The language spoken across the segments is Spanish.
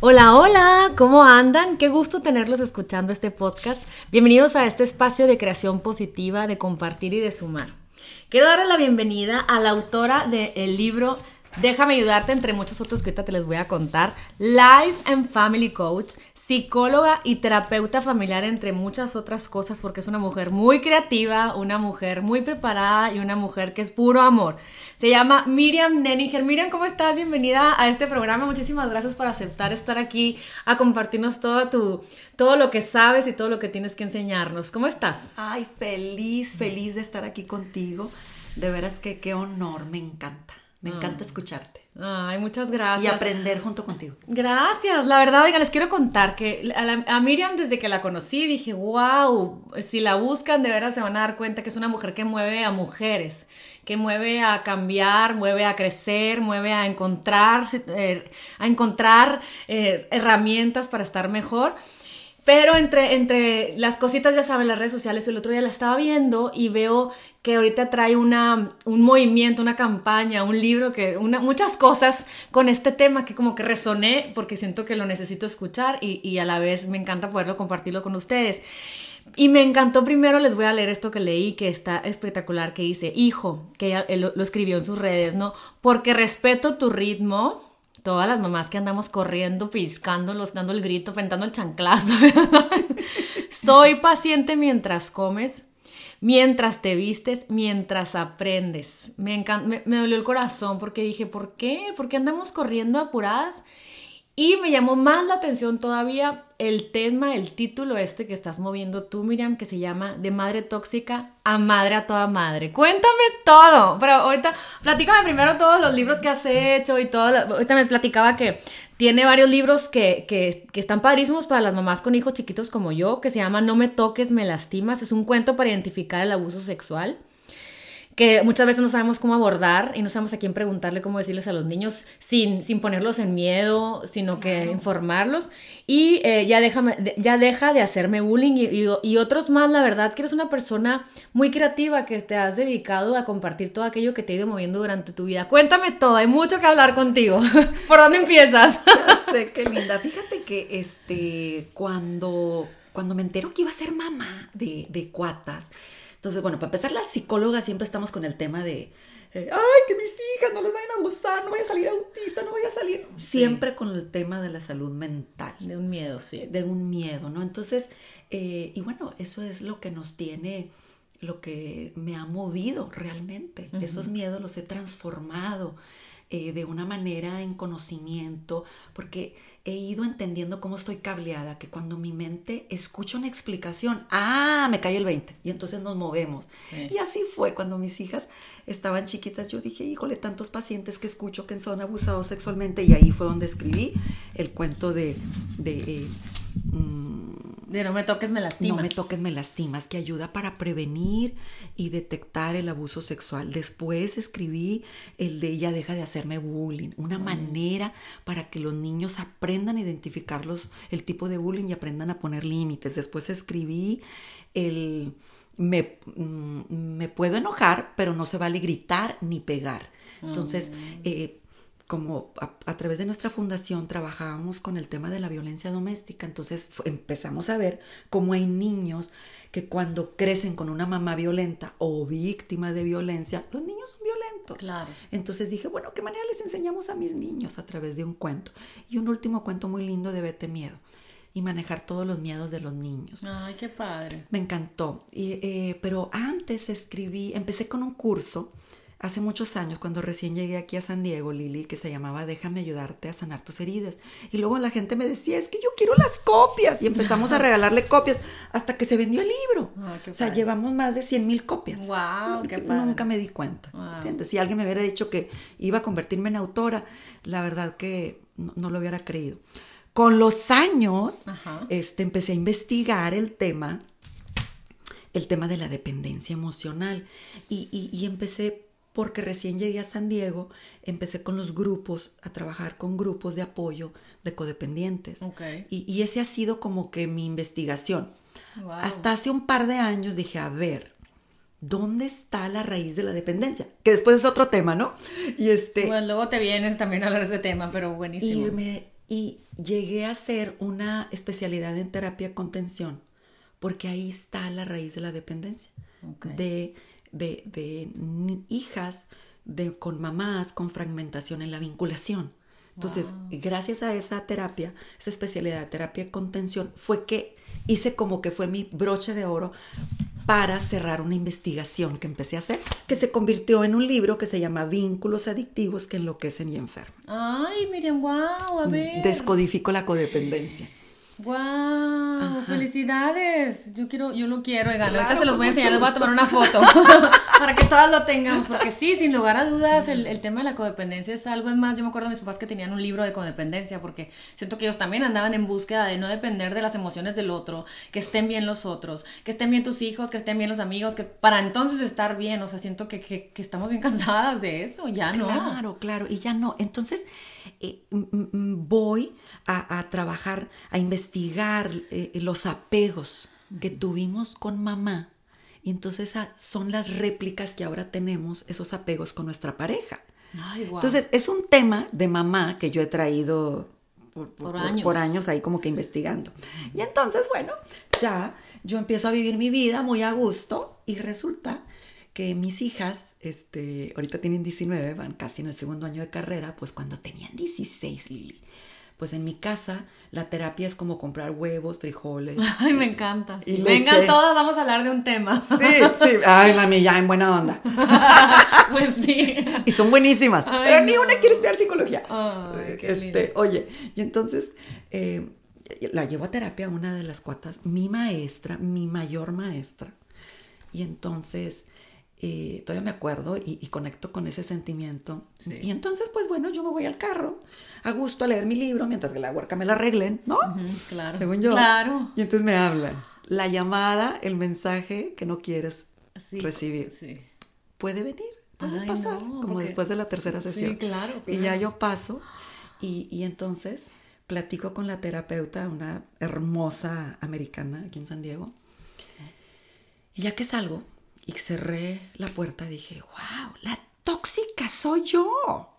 Hola, hola, ¿cómo andan? Qué gusto tenerlos escuchando este podcast. Bienvenidos a este espacio de creación positiva, de compartir y de sumar. Quiero darle la bienvenida a la autora del libro Déjame ayudarte, entre muchos otros que ahorita te les voy a contar. Life and Family Coach, psicóloga y terapeuta familiar, entre muchas otras cosas, porque es una mujer muy creativa, una mujer muy preparada y una mujer que es puro amor. Se llama Miriam Neninger. Miriam, ¿cómo estás? Bienvenida a este programa. Muchísimas gracias por aceptar estar aquí a compartirnos todo, tu, todo lo que sabes y todo lo que tienes que enseñarnos. ¿Cómo estás? Ay, feliz, feliz de estar aquí contigo. De veras que qué honor, me encanta. Me encanta escucharte. Ay, muchas gracias. Y aprender junto contigo. Gracias. La verdad, oiga, les quiero contar que a, Miriam desde que la conocí dije, wow, si la buscan de veras se van a dar cuenta que es una mujer que mueve a mujeres, que mueve a cambiar, mueve a crecer, mueve a encontrar, eh, a encontrar eh, herramientas para estar mejor. Pero entre, entre las cositas, ya saben, las redes sociales, el otro día la estaba viendo y veo que ahorita trae una, un movimiento, una campaña, un libro, que una, muchas cosas con este tema que como que resoné porque siento que lo necesito escuchar y, y a la vez me encanta poderlo compartirlo con ustedes. Y me encantó primero, les voy a leer esto que leí, que está espectacular, que dice, hijo, que él lo escribió en sus redes, ¿no? Porque respeto tu ritmo, todas las mamás que andamos corriendo, piscándolos, dando el grito, enfrentando el chanclazo. Soy paciente mientras comes, mientras te vistes, mientras aprendes. Me, me, me, dolió el corazón porque dije, ¿por qué? ¿Por qué andamos corriendo apuradas? Y me llamó más la atención todavía el tema, el título este que estás moviendo tú, Miriam, que se llama De madre tóxica a madre a toda madre. Cuéntame todo, pero ahorita platícame primero todos los libros que has hecho y todo. Ahorita me platicaba que tiene varios libros que, que, que, están padrísimos para las mamás con hijos chiquitos como yo, que se llama No me toques, me lastimas. Es un cuento para identificar el abuso sexual que muchas veces no sabemos cómo abordar y no sabemos a quién preguntarle cómo decirles a los niños sin, sin ponerlos en miedo, sino que informarlos. Y eh, ya, deja, ya deja de hacerme bullying y, y, otros más, la verdad que eres una persona muy creativa que te has dedicado a compartir todo aquello que te ha ido moviendo durante tu vida. Cuéntame todo, hay mucho que hablar contigo. ¿Por dónde empiezas? sé, qué linda. Fíjate que este, cuando, cuando me entero que iba a ser mamá de, de cuatas, entonces, bueno, para empezar, las psicólogas siempre estamos con el tema de, eh, ay, que mis hijas no les vayan a abusar, no vaya a salir autista, no vaya a salir. Siempre con el tema de la salud mental. De un miedo, sí. De un miedo, ¿no? Entonces, eh, y bueno, eso es lo que nos tiene, lo que me ha movido realmente. Esos miedos los he transformado eh, de una manera en conocimiento, porque he ido entendiendo cómo estoy cableada, que cuando mi mente escucha una explicación, ah, me cae el 20, y entonces nos movemos. Y así fue cuando mis hijas estaban chiquitas, yo dije, híjole, tantos pacientes que escucho que son abusados sexualmente, y ahí fue donde escribí el cuento de... de eh, mm, de no me toques, me lastimas. No me toques, me lastimas, que ayuda para prevenir y detectar el abuso sexual. Después escribí el de ella deja de hacerme bullying, una manera para que los niños aprendan a identificar el tipo de bullying y aprendan a poner límites. Después escribí el me, mm, me puedo enojar, pero no se vale gritar ni pegar. Entonces, mm. eh, como a, través de nuestra fundación trabajábamos con el tema de la violencia doméstica, entonces empezamos a ver cómo hay niños que cuando crecen con una mamá violenta o víctima de violencia, los niños son violentos. Claro. Entonces dije, bueno, ¿qué manera les enseñamos a mis niños a través de un cuento? Y un último cuento muy lindo de Vete Miedo y manejar todos los miedos de los niños. Ay, qué padre. Me encantó. Y, eh, pero antes escribí, empecé con un curso hace muchos años, cuando recién llegué aquí a San Diego, Lili, que se llamaba Déjame ayudarte a sanar tus heridas. Y luego la gente me decía, es que yo quiero las copias. Y empezamos a regalarle copias hasta que se vendió el libro. Ah, o sea, llevamos más de 100 mil copias. ¡Wow! Qué Nunca me di cuenta. Si alguien me hubiera dicho que iba a convertirme en autora, la verdad que no, lo hubiera creído. Con los años, este, empecé a investigar el tema el tema de la dependencia emocional y, y, y empecé porque recién llegué a San Diego, empecé con los grupos, a trabajar con grupos de apoyo de codependientes. Y, ese ha sido como que mi investigación. Hasta hace un par de años dije, a ver, ¿dónde está la raíz de la dependencia? Que después es otro tema, ¿no? Y este... Bueno, luego te vienes también a hablar de ese tema, pero buenísimo. Y me Y llegué a hacer una especialidad en terapia contención, porque ahí está la raíz de la dependencia. De, de, de, hijas de, con mamás con fragmentación en la vinculación. Entonces, gracias a esa terapia, esa especialidad de terapia contención, fue que hice como que fue mi broche de oro para cerrar una investigación que empecé a hacer, que se convirtió en un libro que se llama Vínculos adictivos que enloquecen y enferman. Ay, miren, wow, a mm, ver. Descodifico la codependencia. ¡Wow! ¡Felicidades! Yo quiero, yo lo quiero, oigan, ahorita se los voy a enseñar, les voy a tomar una foto para que todas lo tengamos, porque sí, sin lugar a dudas, el, el, tema de la codependencia es algo, es más, yo me acuerdo de mis papás que tenían un libro de codependencia, porque siento que ellos también andaban en búsqueda de no depender de las emociones del otro, que estén bien los otros, que estén bien tus hijos, que estén bien los amigos, que para entonces estar bien, o sea, siento que, que, que estamos bien cansadas de eso, ya no. Claro, claro, y ya no, entonces eh, voy a, trabajar, a investigar eh, los apegos que tuvimos con mamá. Y entonces son las réplicas que ahora tenemos, esos apegos con nuestra pareja. Entonces es un tema de mamá que yo he traído por, años. por, años. ahí como que investigando. Y entonces, bueno, ya yo empiezo a vivir mi vida muy a gusto y resulta que mis hijas, este, ahorita tienen 19, van casi en el segundo año de carrera, pues cuando tenían 16, Lili, pues en mi casa la terapia es como comprar huevos, frijoles. Ay, me encanta. Y Vengan todas, vamos a hablar de un tema. Sí, sí. Ay, mami, ya en buena onda. pues sí. Y son buenísimas. pero ni una quiere estudiar psicología. Ay, qué este, oye, y entonces eh, la llevo a terapia una de las cuatas, mi maestra, mi mayor maestra. Y entonces eh, todavía me acuerdo y, conecto con ese sentimiento. Y entonces, pues bueno, yo me voy al carro, a gusto a leer mi libro, mientras que la huerca me la arreglen, ¿no? claro. Según yo. Claro. Y entonces me hablan. La llamada, el mensaje que no quieres recibir. Sí. Puede venir, puede pasar, como después de la tercera sesión. Sí, claro, Y ya yo paso y, y entonces platico con la terapeuta, una hermosa americana aquí en San Diego. Y ya que salgo, y cerré la puerta, dije, wow, la tóxica soy yo.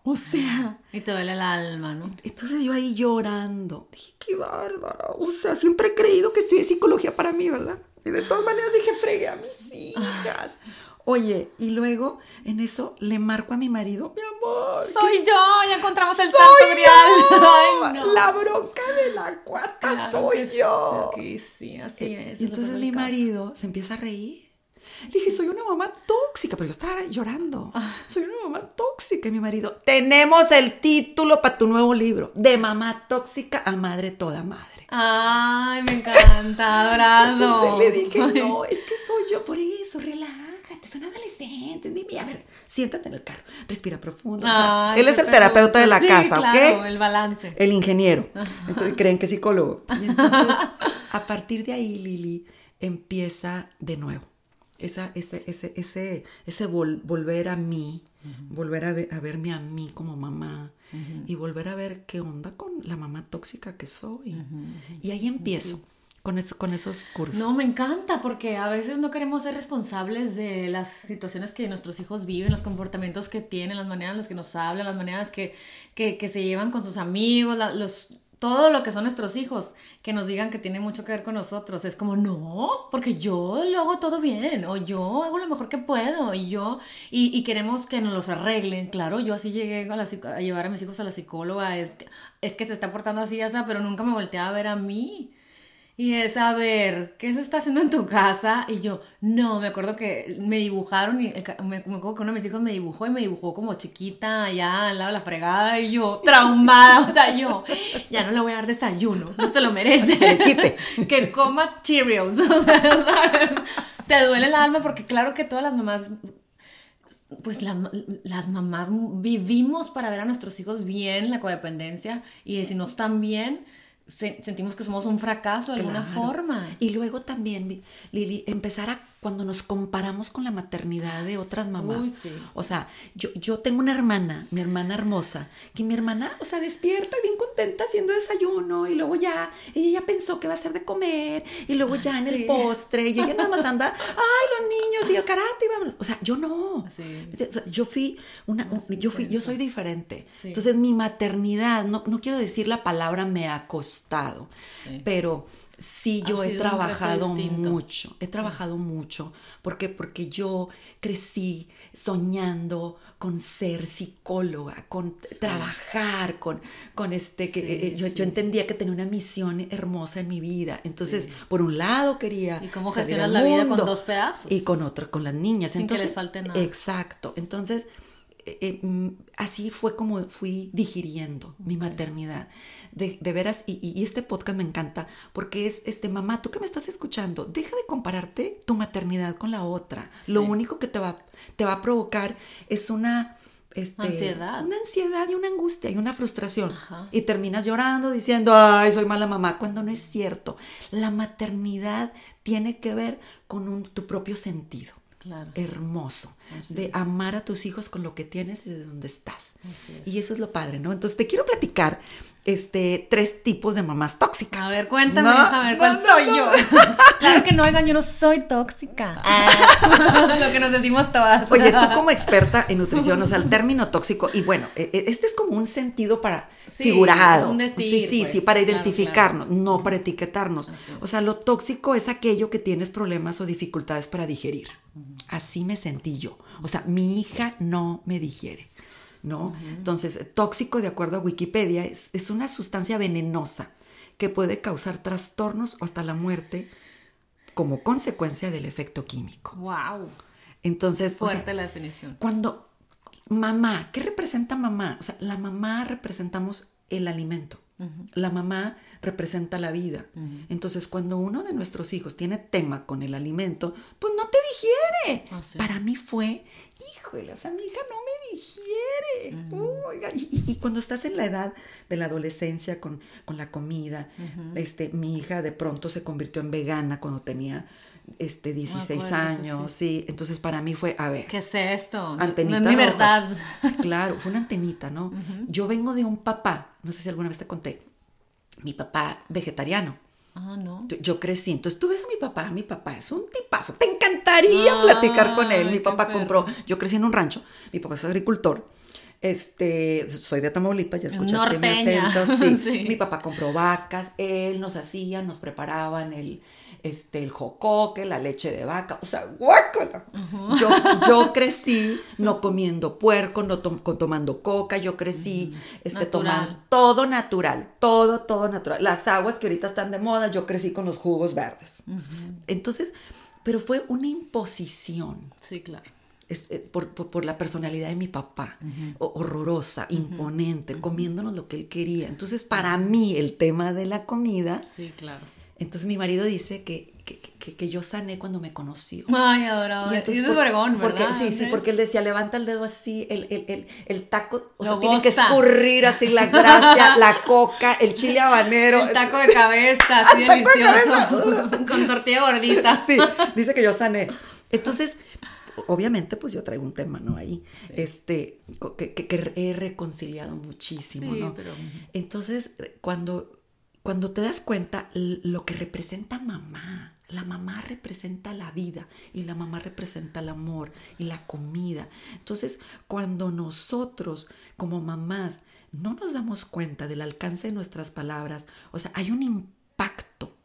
O sea. Y te duele el alma, ¿no? Entonces yo ahí llorando. Dije, qué bárbaro. O sea, siempre he creído que estudié psicología para mí, ¿verdad? Y de todas maneras dije, fregué a mis hijas. Oye, y luego en eso le marco a mi marido, mi amor. Soy yo, ya encontramos el santo grial. La bronca de la cuata soy yo. Sí, sí, así eh, es. Y entonces mi marido se empieza a reír le dije, soy una mamá tóxica, pero yo estaba llorando. Ah. Soy una mamá tóxica. Y mi marido, tenemos el título para tu nuevo libro, de mamá tóxica a madre toda madre. Ay, me encanta, adorado. Entonces le dije, no, es que soy yo por eso, relájate, son adolescentes. Dime, a ver, siéntate en el carro, respira profundo. él es el terapeuta de la casa, claro, el balance. El ingeniero. Entonces creen que es psicólogo. Y entonces, a partir de ahí, Lili empieza de nuevo esa, ese, ese, ese, ese volver a mí, volver a, verme a mí como mamá y volver a ver qué onda con la mamá tóxica que soy. Y ahí empiezo. Con, eso, con esos cursos. No, me encanta porque a veces no queremos ser responsables de las situaciones que nuestros hijos viven, los comportamientos que tienen, las maneras en las que nos hablan, las maneras que, que, que se llevan con sus amigos, los, todo lo que son nuestros hijos, que nos digan que tiene mucho que ver con nosotros. Es como, no, porque yo lo hago todo bien, o yo hago lo mejor que puedo, y yo, y, queremos que nos los arreglen. Claro, yo así llegué a, a, llevar a mis hijos a la psicóloga, es que, es que se está portando así, pero nunca me volteaba a ver a mí. Y es, a ver, ¿qué se está haciendo en tu casa? Y yo, no, me acuerdo que me dibujaron, y me, acuerdo que uno de mis hijos me dibujó y me dibujó como chiquita, allá al lado de la fregada, y yo, traumada, o sea, yo, ya no le voy a dar desayuno, no se lo merece. que coma Cheerios, o sea, te duele el alma porque claro que todas las mamás pues las mamás vivimos para ver a nuestros hijos bien la codependencia y si no están bien, sentimos que somos un fracaso de alguna forma. Y luego también, Lili, empezar a cuando nos comparamos con la maternidad de otras mamás. Uy, sí, O sea, yo, yo tengo una hermana, mi hermana hermosa, que mi hermana, o sea, despierta bien contenta haciendo desayuno y luego ya, ella ya pensó que va a hacer de comer y luego ya en Sí. el postre y ella nada más anda, ay, los niños y el karate vámonos. O sea, yo no. Sí. O sea, yo fui una, un- yo fui, yo soy diferente. Entonces mi maternidad, no, no quiero decir la palabra me ha costado, pero sí yo he trabajado mucho, he trabajado mucho, porque porque yo crecí soñando con ser psicóloga, con trabajar, con, con este, que Sí, eh, yo, sí. yo entendía que tenía una misión hermosa en mi vida. Entonces, por un lado quería ¿Y cómo salir gestionas al la vida con dos pedazos? Y con otro, con las niñas. Sin que les Entonces, falte nada. Exacto. Entonces, eh, eh, mm, así fue como fui digiriendo mi maternidad. De, de veras, y, este podcast me encanta porque es, este, mamá, tú que me estás escuchando, deja de compararte tu maternidad con la otra. Lo único que te va, te va a provocar es una... Este, Ansiedad. Una ansiedad y una angustia y una frustración. Ajá. Y terminas llorando diciendo, ay, soy mala mamá, cuando no es cierto. La maternidad tiene que ver con un- tu propio sentido Claro. hermoso Así de es. amar a tus hijos con lo que tienes y de donde estás. Así es. Y eso es lo padre, ¿no? Entonces te quiero platicar este tres tipos de mamás tóxicas. A ver, cuéntame, No, a ver, ¿cuál no, soy no. yo? claro que no, oigan, yo no soy tóxica. Ah, lo que nos decimos todas. Oye, tú como experta en nutrición, o sea, el término tóxico, y bueno, e- e- este es como un sentido para Sí, figurado. es un decir, sí, sí, pues, sí, para claro, identificarnos, no para etiquetarnos. O sea, lo tóxico es aquello que tienes problemas o dificultades para digerir. Así me sentí yo. O sea, mi hija no me digiere. ¿No? Entonces, tóxico, de acuerdo a Wikipedia, es, es una sustancia venenosa que puede causar trastornos o hasta la muerte como consecuencia del efecto químico. Wow. Entonces, o sea, Fuerte la definición. cuando mamá, ¿qué representa mamá? O sea, la mamá representamos el alimento. La mamá representa la vida. Entonces, cuando uno de nuestros hijos tiene tema con el alimento, pues no te digiere. Ah, sí. Para mí fue, híjole, o sea, mi hija no me digiere. Oiga, y, cuando estás en la edad de la adolescencia con, con la comida, este, mi hija de pronto se convirtió en vegana cuando tenía este 16 acuerdo, sí, años, sí. Entonces para mí fue, a ver, ¿Qué es esto? No- antenita no es mi verdad. Sí, claro, fue una antenita, ¿no? Yo vengo de un papá, no sé si alguna vez te conté, mi papá vegetariano. Ah, no. Yo- crecí, entonces tú ves a mi papá, mi papá es un tipazo, te encantaría platicar con él. Mi papá compró, yo crecí en un rancho, mi papá es agricultor. Este, soy de Tamaulipas, ya escuchaste mi Norteña, acento. Sí. sí. Mi papá compró vacas, él nos hacía, nos preparaban el, este, el jocoque, la leche de vaca, o sea, guácala. yo, yo crecí no comiendo puerco, no tom- tomando coca, yo crecí este, tomando todo natural, todo, todo natural. Las aguas que ahorita están de moda, yo crecí con los jugos verdes. Entonces, pero fue una imposición Sí, claro. es, eh, por, por- por la personalidad de mi papá, ho- horrorosa, imponente, comiéndonos lo que él quería. Entonces, para mí, el tema de la comida, Sí, claro. Entonces mi marido dice que, que, que- que yo sané cuando me conoció. Ay, adorado. Y entonces, es Obregón, porque, ¿verdad? sí, sí, porque él decía, levanta el dedo así, el, el, el, el taco, o Lo sea, tiene que goza. escurrir así la gracia, la coca, el chile habanero. El taco de cabeza, así de delicioso. con tortilla gordita. Sí, dice que yo sané. Entonces, obviamente, pues yo traigo un tema, ¿no? Ahí, este, que, que- que he reconciliado muchísimo, Sí, ¿no? pero- Entonces, cuando, cuando te das cuenta lo que representa mamá, la mamá representa la vida y la mamá representa el amor y la comida. Entonces, cuando nosotros como mamás no nos damos cuenta del alcance de nuestras palabras, o sea, hay un impacto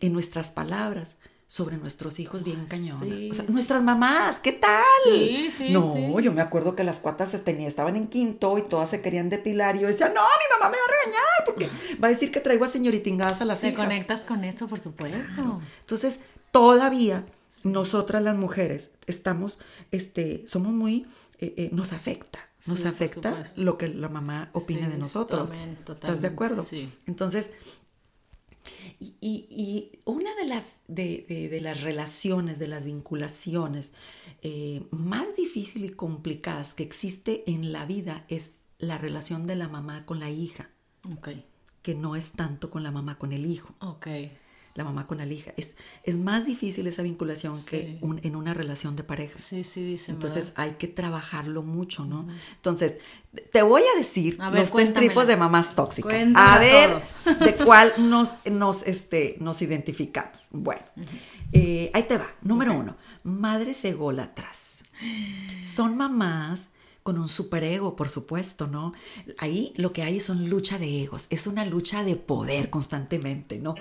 en nuestras palabras sobre nuestros hijos bien cañón. sí, o sea, sí, nuestras mamás, ¿qué tal? Sí, sí, No, sí. yo me acuerdo que las cuatas tenía, estaban en quinto y todas se querían depilar y yo decía, no, mi mamá me va a regañar porque va a decir que traigo a señoritingadas a las Te hijas. conectas con eso, por supuesto. Entonces, todavía nosotras las mujeres estamos, este, somos muy, eh, eh, nos afecta, nos afecta lo que la mamá opine de nosotros. totalmente, ¿Estás de totalmente, acuerdo? sí. Entonces, y, y- y una de las, de, de- de las relaciones, de las vinculaciones eh, más difíciles y complicadas que existe en la vida es la relación de la mamá con la hija, que no es tanto con la mamá con el hijo. ok. La mamá con la hija. Es, es más difícil esa vinculación que un- en una relación de pareja. Sí, sí, dicen. Entonces hay que trabajarlo mucho, ¿no? Entonces, te voy a decir A ver, los tres tipos de mamás tóxicas. A ver todo. de cuál nos, nos, este, nos identificamos. Bueno, eh, ahí te va. Número uno, madres ególatras. Son mamás con un superego, por supuesto, ¿no? Ahí lo que hay son lucha de egos, es una lucha de poder constantemente, ¿no?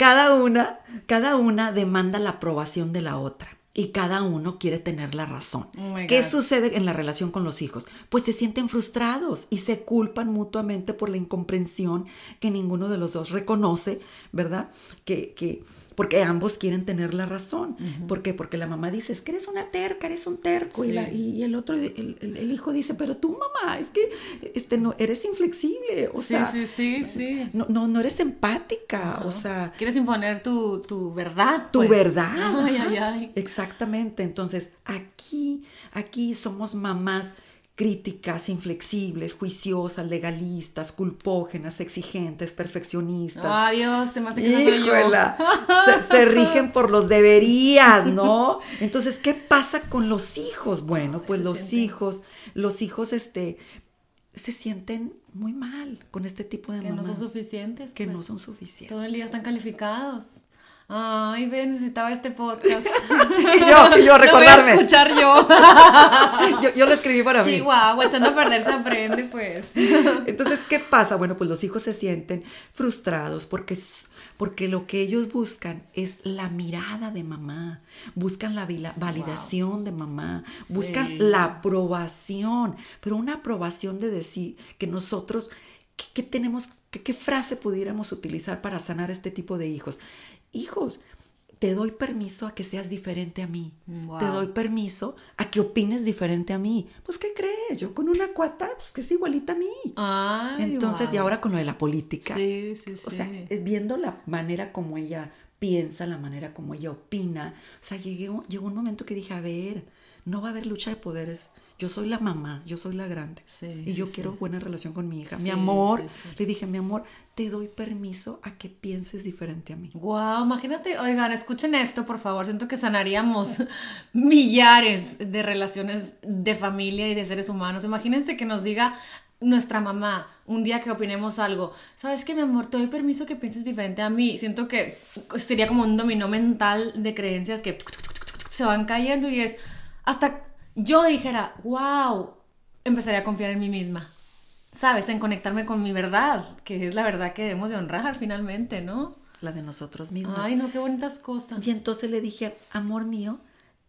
Cada una, cada una demanda la aprobación de la otra y cada uno quiere tener la razón. Oh ¿Qué sucede en la relación con los hijos? Pues se sienten frustrados y se culpan mutuamente por la incomprensión que ninguno de los dos reconoce, ¿verdad? Que, que porque ambos quieren tener la razón. ¿Por qué? Porque la mamá dice, es que eres una terca, eres un terco. Y, la- y el otro, el, el- el hijo dice, pero tú mamá, es que este, no, eres inflexible. O Sí, sea, sí, sí, sí. No, no, no eres empática. O sea, Quieres imponer tu, tu verdad. tu pues. verdad. Ay, ay, ay. Exactamente. Entonces, aquí, aquí somos mamás críticas, inflexibles, juiciosas, legalistas, culpógenas, exigentes, perfeccionistas. Ay, Dios, se me hace que no soy yo. Híjola, se, se rigen por los deberías, ¿no? Entonces, ¿qué pasa con los hijos? Bueno, pues los hijos, los hijos, este, se sienten muy mal con este tipo de Que no mamás. son suficientes. Que no pues. son suficientes. Todo el día están calificados. Ay, ve, necesitaba este podcast. Y yo, y yo, Lo voy a recordarme. escuchar yo. Yo, yo lo escribí para mí. Chihuahua, echando a perder se aprende, pues. Entonces, ¿qué pasa? Bueno, pues los hijos se sienten frustrados porque, porque lo que ellos buscan es la mirada de mamá, buscan la validación de mamá, buscan Sí. la aprobación, pero una aprobación de decir que nosotros, ¿qué, qué tenemos, qué, qué frase pudiéramos utilizar para sanar este tipo de hijos? Hijos, te doy permiso a que seas diferente a mí. Wow. Te doy permiso a que opines diferente a mí. Pues, ¿qué crees? Yo con una cuata, pues, que es igualita a mí. Ay, Entonces, y ahora con lo de la política. Sí, sí, sí. O sea, eh, viendo la manera como ella piensa, la manera como ella opina. O sea, llegué, llegó un momento que dije, a ver, no va a haber lucha de poderes. Yo soy la mamá, yo soy la grande. Sí, y yo sí. quiero buena relación con mi hija. Mi amor, le dije, mi amor, te doy permiso a que pienses diferente a mí. Wow, imagínate, oigan, escuchen esto, por favor. Siento que sanaríamos millares de relaciones de familia y de seres humanos. Imagínense que nos diga nuestra mamá un día que opinemos algo. ¿Sabes qué, mi amor? Te doy permiso que pienses diferente a mí. Siento que sería como un dominó mental de creencias que se van cayendo y es hasta yo dijera, wow, empezaría a confiar en mí misma. ¿Sabes? En conectarme con mi verdad, que es la verdad que debemos de honrar finalmente, ¿no? La de nosotros mismos. Ay, no, qué bonitas cosas. Y entonces le dije, amor mío,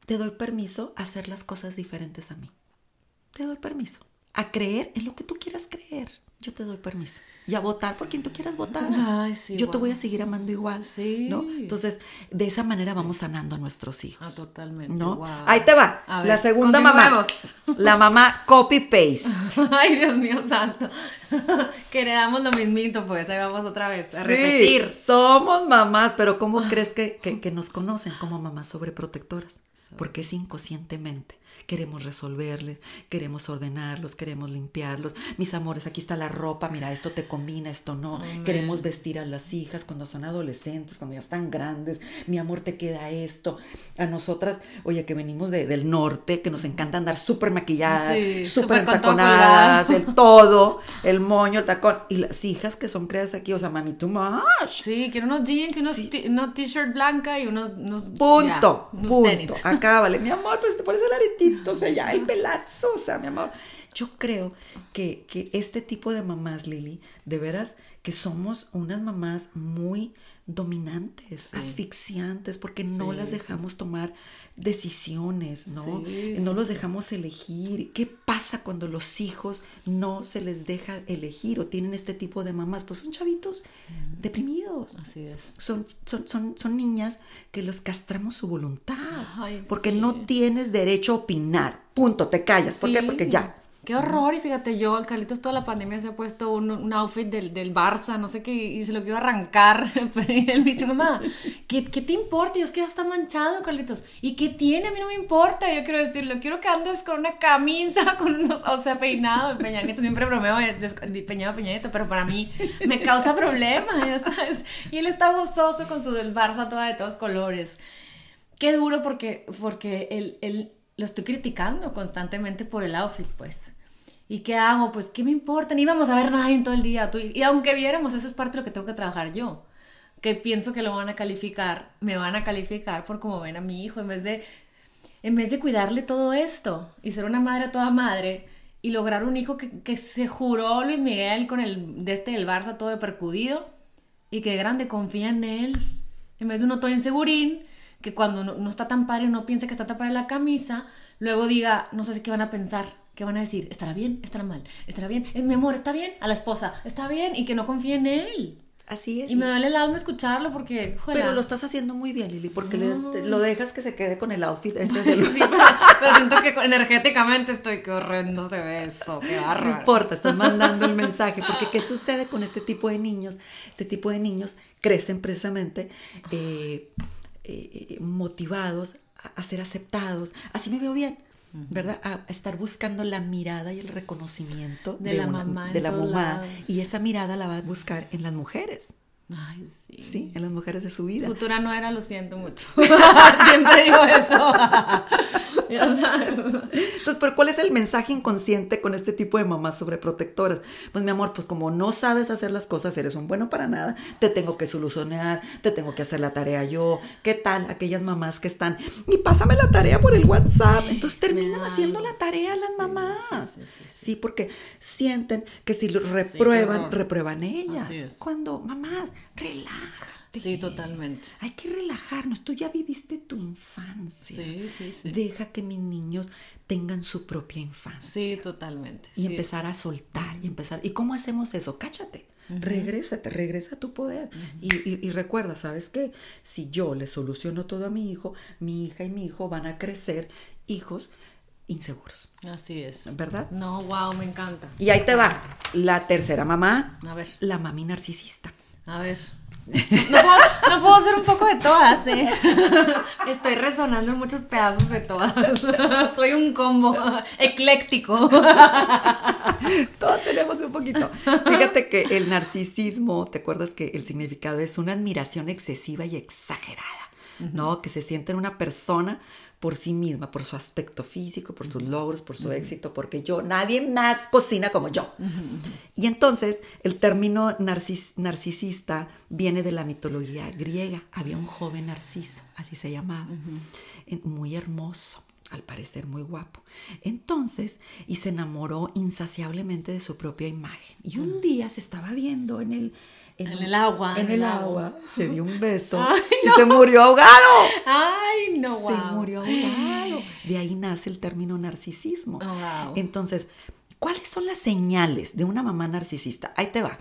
te doy permiso a hacer las cosas diferentes a mí. Te doy permiso. A creer en lo que tú quieras creer. Yo te doy permiso. Y a votar por quien tú quieras votar. Ay, sí, Yo te voy a seguir amando igual. Sí. ¿no? Entonces, de esa manera vamos sanando a nuestros hijos. Ah, totalmente, ¿no? Ahí te va. A la ver, segunda mamá. La mamá copy-paste. Ay, Dios mío santo. que heredamos lo mismito, pues ahí vamos otra vez a Sí, repetir. somos mamás, pero ¿cómo crees que, que- que nos conocen como mamás sobreprotectoras? Porque es inconscientemente. Queremos resolverles, queremos ordenarlos, queremos limpiarlos. Mis amores, aquí está la ropa, mira, esto te combina, esto no. Amén. Queremos vestir a las hijas cuando son adolescentes, cuando ya están grandes. Mi amor, te queda esto. A nosotras, oye, que venimos de- del norte, que nos encanta andar súper maquilladas, Sí, súper entaconadas, colgado. el todo, el moño, el tacón. Y las hijas que son creadas aquí, o sea, mami, too much. Sí, quiero unos jeans y unos Sí. t-shirt blanca y unos, unos Punto, ya, unos punto. tenis. Acá, vale. Mi amor, pues te pones el aretito, sea, ya el pelazo, o sea, mi amor. Yo creo que, que este tipo de mamás, Lili, de veras que somos unas mamás muy dominantes, asfixiantes, porque no las sí. dejamos tomar decisiones, ¿no? No los dejamos elegir. ¿Qué pasa cuando los hijos no se les deja elegir o tienen este tipo de mamás? Pues son chavitos deprimidos Así es. son, son, son, son niñas que los castramos su voluntad. Ay, porque no tienes derecho a opinar. Punto, te callas. ¿Por qué? Porque ya. Qué horror, y fíjate, yo, el Carlitos toda la pandemia se ha puesto un, un outfit del, del, Barça, no sé qué, y se lo quiero arrancar. él me dice, mamá, ¿qué, ¿qué, te importa? Y es que ya está manchado, Carlitos. ¿Y qué tiene? A mí no me importa. Yo quiero decirlo, quiero que andes con una camisa, con unos, o sea, peinado. Peña Nieto, siempre bromeo de, de, peinado Peña Nieto, pero para mí me causa problemas, ya sabes. Y él está gozoso con su del Barça toda de todos colores. Qué duro porque, porque él, él lo estoy criticando constantemente por el outfit, pues. ¿Y qué hago? Pues, ¿qué me importa? Ni vamos a ver nadie en todo el día. Y aunque viéramos, eso es parte de lo que tengo que trabajar yo. Que pienso que lo van a calificar, me van a calificar por cómo ven a mi hijo, en vez de, en vez de cuidarle todo esto y ser una madre a toda madre y lograr un hijo que, que se juró Luis Miguel con el de este del Barça todo de percudido y que grande confía en él. En vez de uno todo insegurín, que cuando no, está tan padre no piensa que está tapada la camisa, luego diga, no sé si qué van a pensar, qué van a decir, estará bien, estará mal, estará bien, eh, mi amor, está bien, a la esposa, está bien, y que no confíe en él. Así es. Y me duele el alma escucharlo porque. Pero lo estás haciendo muy bien, Lili, porque lo dejas que se quede con el outfit ese de sí, pero, siento que energéticamente estoy que horrendo se ve eso, qué bárbaro. No importa, estás mandando el mensaje, porque ¿qué sucede con este tipo de niños? Este tipo de niños crecen precisamente eh, eh, motivados a, ser aceptados. Así me veo bien. ¿verdad? A estar buscando la mirada y el reconocimiento de, la mamá. De la mamá. Y esa mirada la va a buscar en las mujeres. Ay, sí. Sí, en las mujeres de su vida. Futura no era, lo siento mucho. Siempre digo eso. Entonces, ¿pero cuál es el mensaje inconsciente con este tipo de mamás sobreprotectoras? Pues mi amor, pues como no sabes hacer las cosas, eres un bueno para nada, te tengo que solucionar, te tengo que hacer la tarea yo. ¿Qué tal aquellas mamás que están, y pásame la tarea por el WhatsApp? Entonces terminan haciendo la tarea las mamás. Sí, sí, porque sienten que si lo reprueban, reprueban ellas. Cuando, mamás, relájate. Sí, totalmente. Hay que relajarnos. Tú ya viviste tu infancia. Sí, sí, sí. Deja que mis niños tengan su propia infancia. Sí, totalmente. Y empezar a soltar y empezar. ¿Y cómo hacemos eso? Cáchate. Regrésate, regresa a tu poder. y, y, recuerda, ¿sabes qué? Si yo le soluciono todo a mi hijo, mi hija y mi hijo van a crecer hijos inseguros. Así es. ¿Verdad? No, wow, me encanta. Y ahí te va. La tercera mamá. A ver. La mami narcisista. A ver. No puedo, hacer un poco de todas, ¿eh? Estoy resonando en muchos pedazos de todas. Soy un combo ecléctico. Todos tenemos un poquito. Fíjate que el narcisismo, ¿te acuerdas que el significado es una admiración excesiva y exagerada? ¿No? Que se siente en una persona por sí misma, por su aspecto físico, por sus logros, por su éxito, porque yo, nadie más cocina como yo. Y entonces el término narcisista viene de la mitología griega. Había un joven narciso, así se llamaba, muy hermoso, al parecer muy guapo. Entonces, y se enamoró insaciablemente de su propia imagen. Y un día se estaba viendo en el en, el agua. En, el, agua, Se dio un beso y se murió ahogado. Ay, no, Se murió ahogado. De ahí nace el término narcisismo. Oh, Entonces, ¿cuáles son las señales de una mamá narcisista? Ahí te va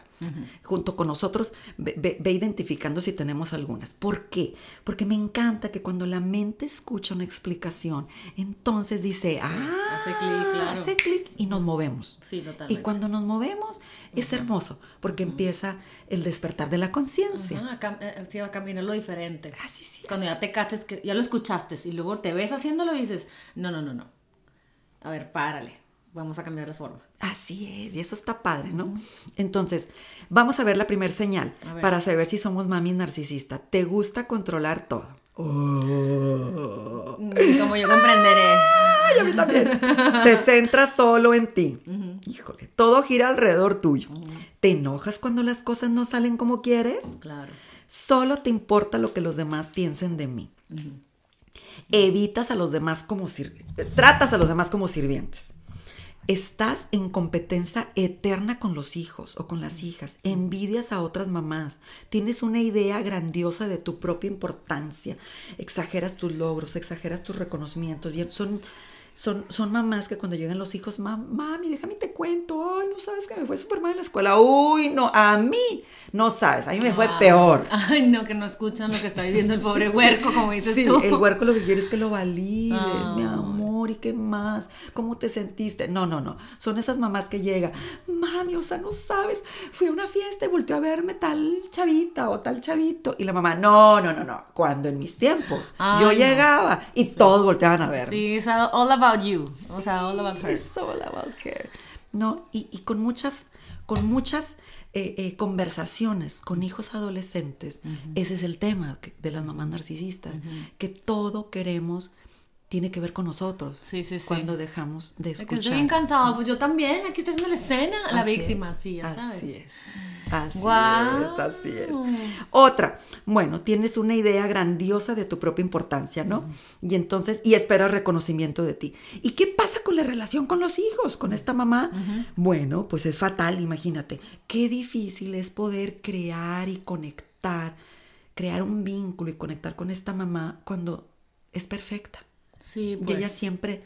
junto con nosotros, ve, identificando si tenemos algunas. ¿Por qué? Porque me encanta que cuando la mente escucha una explicación, entonces dice, ah, hace clic, claro. Hace clic y nos movemos. Sí, totalmente. Y cuando nos movemos es hermoso, porque empieza el despertar de la conciencia. Eh, sí, va a caminar lo diferente. Así sí. Cuando ya te caches, que ya lo escuchaste y luego te ves haciéndolo y dices, no, no, no, no. A ver, párale vamos a cambiar de forma. Así es, y eso está padre, ¿no? Entonces, vamos a ver la primera señal para saber si somos mami narcisista. Te gusta controlar todo. Oh. Como yo comprenderé. Ay, a mí también. Te centras solo en ti. Híjole, todo gira alrededor tuyo. ¿Te enojas cuando las cosas no salen como quieres? Claro. Solo te importa lo que los demás piensen de mí. Evitas a los demás como sirvientes. Tratas a los demás como sirvientes. Estás en competencia eterna con los hijos o con las hijas, envidias a otras mamás, tienes una idea grandiosa de tu propia importancia, exageras tus logros, exageras tus reconocimientos, son, son, son mamás que cuando llegan los hijos, mami, déjame te cuento, ay, no sabes que me fue súper mal en la escuela, uy, no, a mí, no sabes, a mí me fue peor. Ay, no, que no escuchan lo que está viviendo el pobre huerco, como dices sí, tú. el huerco lo que quiere es que lo valides, mi amor ¿y qué más? ¿Cómo te sentiste? No, no, no. Son esas mamás que llegan, mami, o sea, no sabes, fui a una fiesta y volteó a verme tal chavita o tal chavito. Y la mamá, no, no, no, no. Cuando en mis tiempos yo llegaba y todos volteaban a verme. Sí, es all about you. o sea, all about her. Es all about her. ¿No? Y, y con muchas, con muchas eh, eh, conversaciones con hijos adolescentes, ese es el tema de las mamás narcisistas, que todo queremos tiene que ver con nosotros. Sí, sí, sí. Cuando dejamos de escuchar. estoy bien cansada, pues yo también, aquí estoy haciendo la escena, la víctima, sí, ya sabes. Así es. Así es, así es. Otra, bueno, tienes una idea grandiosa de tu propia importancia, ¿no? Y entonces, y esperas reconocimiento de ti. ¿Y qué pasa con la relación con los hijos, con esta mamá? Bueno, pues es fatal, imagínate. Qué difícil es poder crear y conectar, crear un vínculo y conectar con esta mamá cuando es perfecta. Sí, Y ella pues. siempre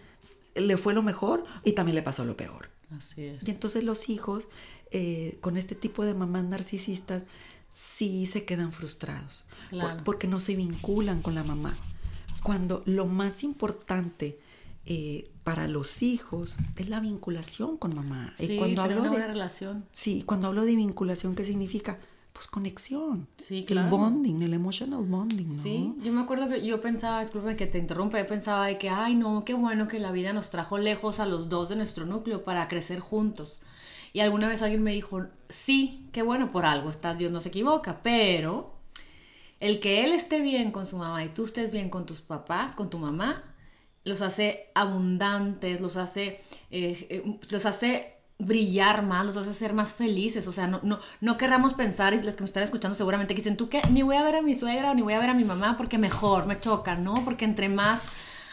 le fue lo mejor y también le pasó lo peor. Así es. Y entonces los hijos eh, con este tipo de mamás narcisistas sí se quedan frustrados Claro. porque no se vinculan con la mamá. Cuando lo más importante eh, para los hijos es la vinculación con mamá. Y Sí, cuando hablo una de, relación. sí, cuando hablo de vinculación, ¿qué significa? Pues conexión. Sí, claro. El bonding, el emotional bonding, ¿no? Sí, yo me acuerdo que yo pensaba, disculpe que te interrumpa, yo pensaba de que, ay no, qué bueno que la vida nos trajo lejos a los dos de nuestro núcleo para crecer juntos. Y alguna vez alguien me dijo, sí, qué bueno, por algo estás, Dios no se equivoca, pero el que él esté bien con su mamá y tú estés bien con tus papás, con tu mamá, los hace abundantes, los hace, eh, eh, los hace brillar más, los hace ser más felices, o sea, no, no, no querramos pensar, y los que me están escuchando seguramente que dicen, ¿tú qué? Ni voy a ver a mi suegra ni voy a ver a mi mamá porque mejor, me choca, ¿no? Porque entre más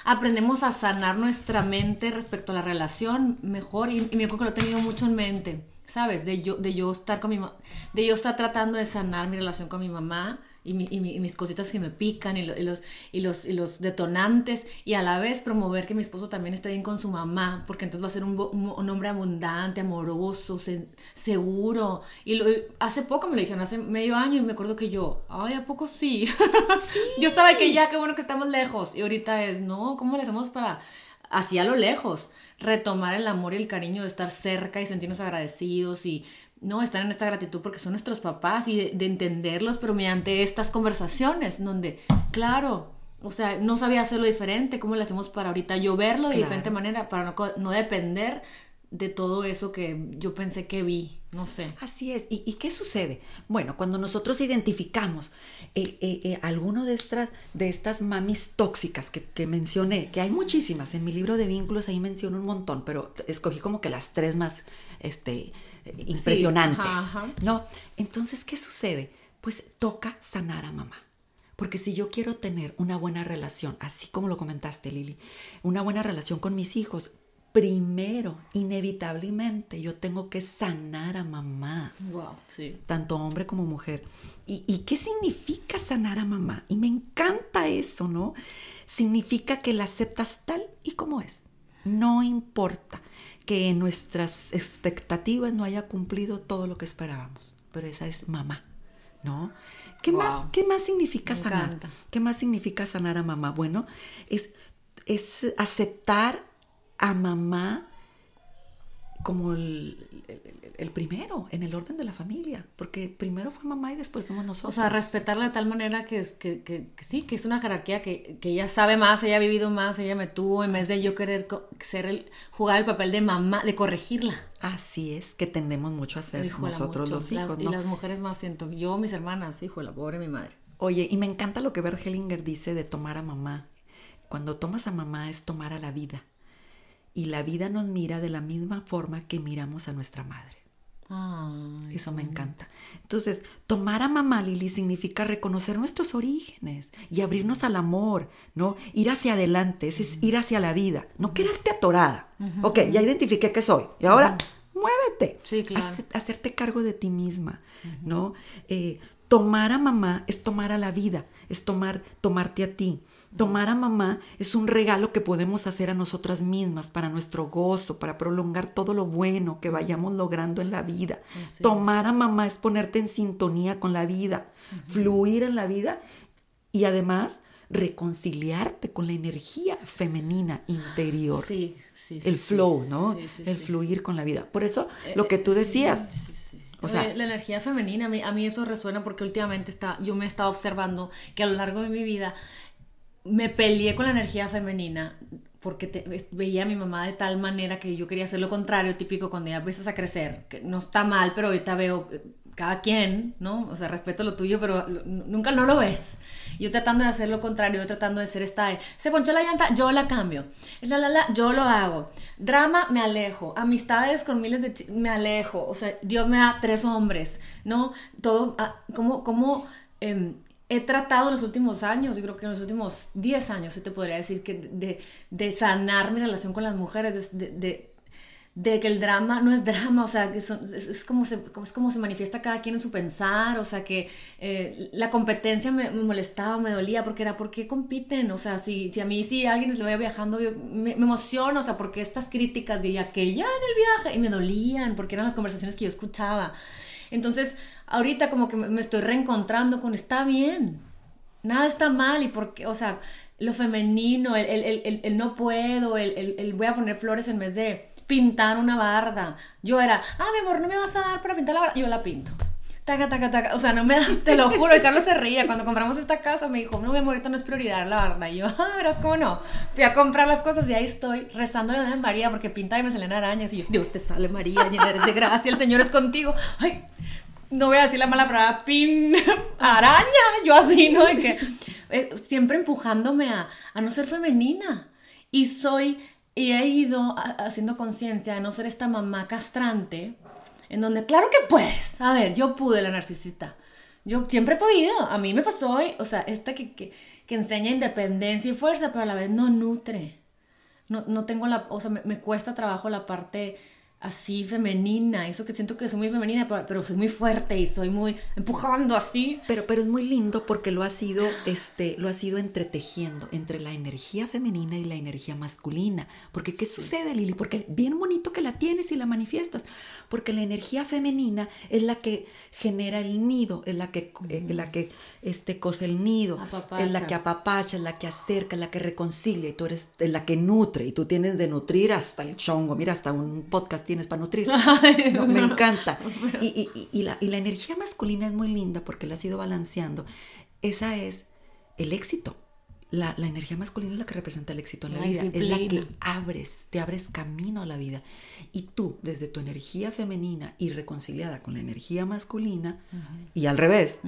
aprendemos a sanar nuestra mente respecto a la relación, mejor, y, y me acuerdo que lo he tenido mucho en mente, ¿sabes? De yo, de yo estar con mi de yo estar tratando de sanar mi relación con mi mamá y, mi- y mi- y mis cositas que me pican y, lo- los, y, los, y los detonantes y a la vez promover que mi esposo también esté bien con su mamá porque entonces va a ser un, un- un hombre abundante, amoroso, se- seguro. Y lo- hace poco me lo dijeron, hace medio año y me acuerdo que yo, ay, ¿a poco sí? yo estaba de que ya, qué bueno que estamos lejos y ahorita es, no, ¿cómo le hacemos para, así a lo lejos, retomar el amor y el cariño de estar cerca y sentirnos agradecidos y no estar en esta gratitud porque son nuestros papás y de, de entenderlos, pero mediante estas conversaciones donde, claro, o sea, no sabía hacerlo diferente, ¿cómo le hacemos para ahorita yo verlo de Claro. diferente manera para no, no depender de todo eso que yo pensé que vi, no sé. Así es. ¿Y, y qué sucede? Bueno, cuando nosotros identificamos eh, eh, eh, alguno de estas, de estas mamis tóxicas que, que mencioné, que hay muchísimas, en mi libro de vínculos ahí menciono un montón, pero escogí como que las tres más este, impresionantes. ajá, ajá. ¿No? Entonces, ¿qué sucede? Pues toca sanar a mamá. Porque si yo quiero tener una buena relación, así como lo comentaste, Lili, una buena relación con mis hijos, primero, inevitablemente, yo tengo que sanar a mamá, Wow, sí. tanto hombre como mujer. ¿Y, y qué significa sanar a mamá? Y me encanta eso, ¿no? Significa que la aceptas tal y como es. No importa que en nuestras expectativas no haya cumplido todo lo que esperábamos, pero esa es mamá, ¿no? ¿Qué, Wow. más, ¿Qué más significa Me sanar? encanta. ¿Qué más significa sanar a mamá? Bueno, es, es aceptar a mamá como el, el- el primero, en el orden de la familia, porque primero fue mamá y después fuimos O nosotros. sea, respetarla de tal manera que, es, que, que- que sí, que es una jerarquía que, que ella sabe más, ella ha vivido más, ella me tuvo, en vez de yo querer ser el, jugar el papel de mamá, de corregirla. Así es, que tendemos mucho a hacer Híjola, nosotros mucho. los hijos, Las- ¿no? Y las mujeres más siento, yo, mis hermanas, hijo, la pobre mi madre. Oye, y me encanta lo que Bert Hellinger dice de tomar a mamá. Cuando tomas a mamá es tomar a la vida. Y la vida nos mira de la misma forma que miramos a nuestra madre. Ay, Eso me encanta. Entonces, tomar a mamá Lili significa reconocer nuestros orígenes y abrirnos al amor, ¿no? Ir hacia adelante, ese es ir hacia la vida, no quedarte atorada. Ok, ya identifiqué que soy. Y ahora, muévete. Sí, claro. Hace- hacerte cargo de ti misma, ¿no? Eh, tomar a mamá es tomar a la vida, es tomar, tomarte a ti. Tomar a mamá es un regalo que podemos hacer a nosotras mismas para nuestro gozo, para prolongar todo lo bueno que vayamos logrando en la vida. Así Tomar a mamá es ponerte en sintonía con la vida, fluir en la vida y además reconciliarte con la energía femenina interior. Sí, sí, sí el flow, ¿no? Sí, sí, el fluir con la vida. Por eso, Eh, lo que eh, tú decías, sí, sí. o sea- la energía femenina, a mí, a mí eso resuena porque últimamente está, yo me he estado observando que a lo largo de mi vida me peleé con la energía femenina porque te- veía a mi mamá de tal manera que yo quería hacer lo contrario, típico cuando ya empiezas a crecer, que no está mal, pero ahorita veo eh, cada quien, ¿no? O sea, respeto lo tuyo, pero nunca no lo ves. Yo tratando de hacer lo contrario, yo tratando de ser esta de, se ponchó la llanta, yo la cambio. La, la, la, yo lo hago. Drama, me alejo. Amistades con miles de... Me alejo. O sea, Dios me da tres hombres, ¿no? Todo, ah, como, como em, he tratado en los últimos años, yo creo que en los últimos 10 años, sí te podría decir que de, sanar mi relación con las mujeres, de, que el drama no es drama, o sea, es, como se, es como se manifiesta cada quien en su pensar, o sea, que eh, la competencia me, molestaba, me dolía, porque era, ¿por qué compiten? O sea, si, a mí, si alguien le vaya viajando, yo me, me emociono, o sea, porque estas críticas de aquella en el viaje, y me dolían, porque eran las conversaciones que yo escuchaba. Entonces, ahorita como que me estoy reencontrando con, está bien, nada está mal y porque, o sea, lo femenino, el, el, el, el- el no puedo, el, el, el voy a poner flores en vez de pintar una barda. Yo era, ah, mi amor, ¿no me vas a dar para pintar la barda? Yo la pinto. Taca, taca, taca. O sea, no me da, te lo juro. Y Carlos se reía. Cuando compramos esta casa me dijo, no, mi amor, ahorita no es prioridad la barda. Y yo, ah, verás cómo no. Fui a comprar las cosas y ahí estoy rezando a la María porque pinta y me salen arañas. Y yo, Dios te salve María, llena de gracia, el Señor es contigo. Ay, no voy a decir la mala palabra, pin, araña, yo así, ¿no? De que eh, siempre empujándome a, a no ser femenina. Y soy, y he ido haciendo conciencia de no ser esta mamá castrante, en donde, claro que puedes. A ver, yo pude la narcisista. Yo siempre he podido. A mí me pasó hoy, o sea, esta que, que, que enseña independencia y fuerza, pero a la vez no nutre. No, no tengo la, o sea, me, me cuesta trabajo la parte así femenina, eso que siento que soy muy femenina, pero, pero soy muy fuerte y soy muy empujando así. Pero, pero es muy lindo porque lo has ido, este, lo has ido entretejiendo entre la energía femenina y la energía masculina. Porque, ¿qué sucede, Lili? Porque bien bonito que la tienes y la manifiestas. Porque la energía femenina es la que genera el nido, es la que, eh, es la que este, cose el nido, Apapacha. es la que apapacha, es la que acerca, es la que reconcilia, y tú eres es la que nutre, y tú tienes de nutrir hasta el chongo. Mira, hasta un podcast tienes para nutrir. No, me encanta. Y, y- y- la, y la energía masculina es muy linda porque la has ido balanceando. Esa es el éxito. La, la energía masculina es la que representa el éxito en la, La vida. Es la que disciplina. abres, te abres camino a la vida. Y tú, desde tu energía femenina y reconciliada con la energía masculina, y al revés,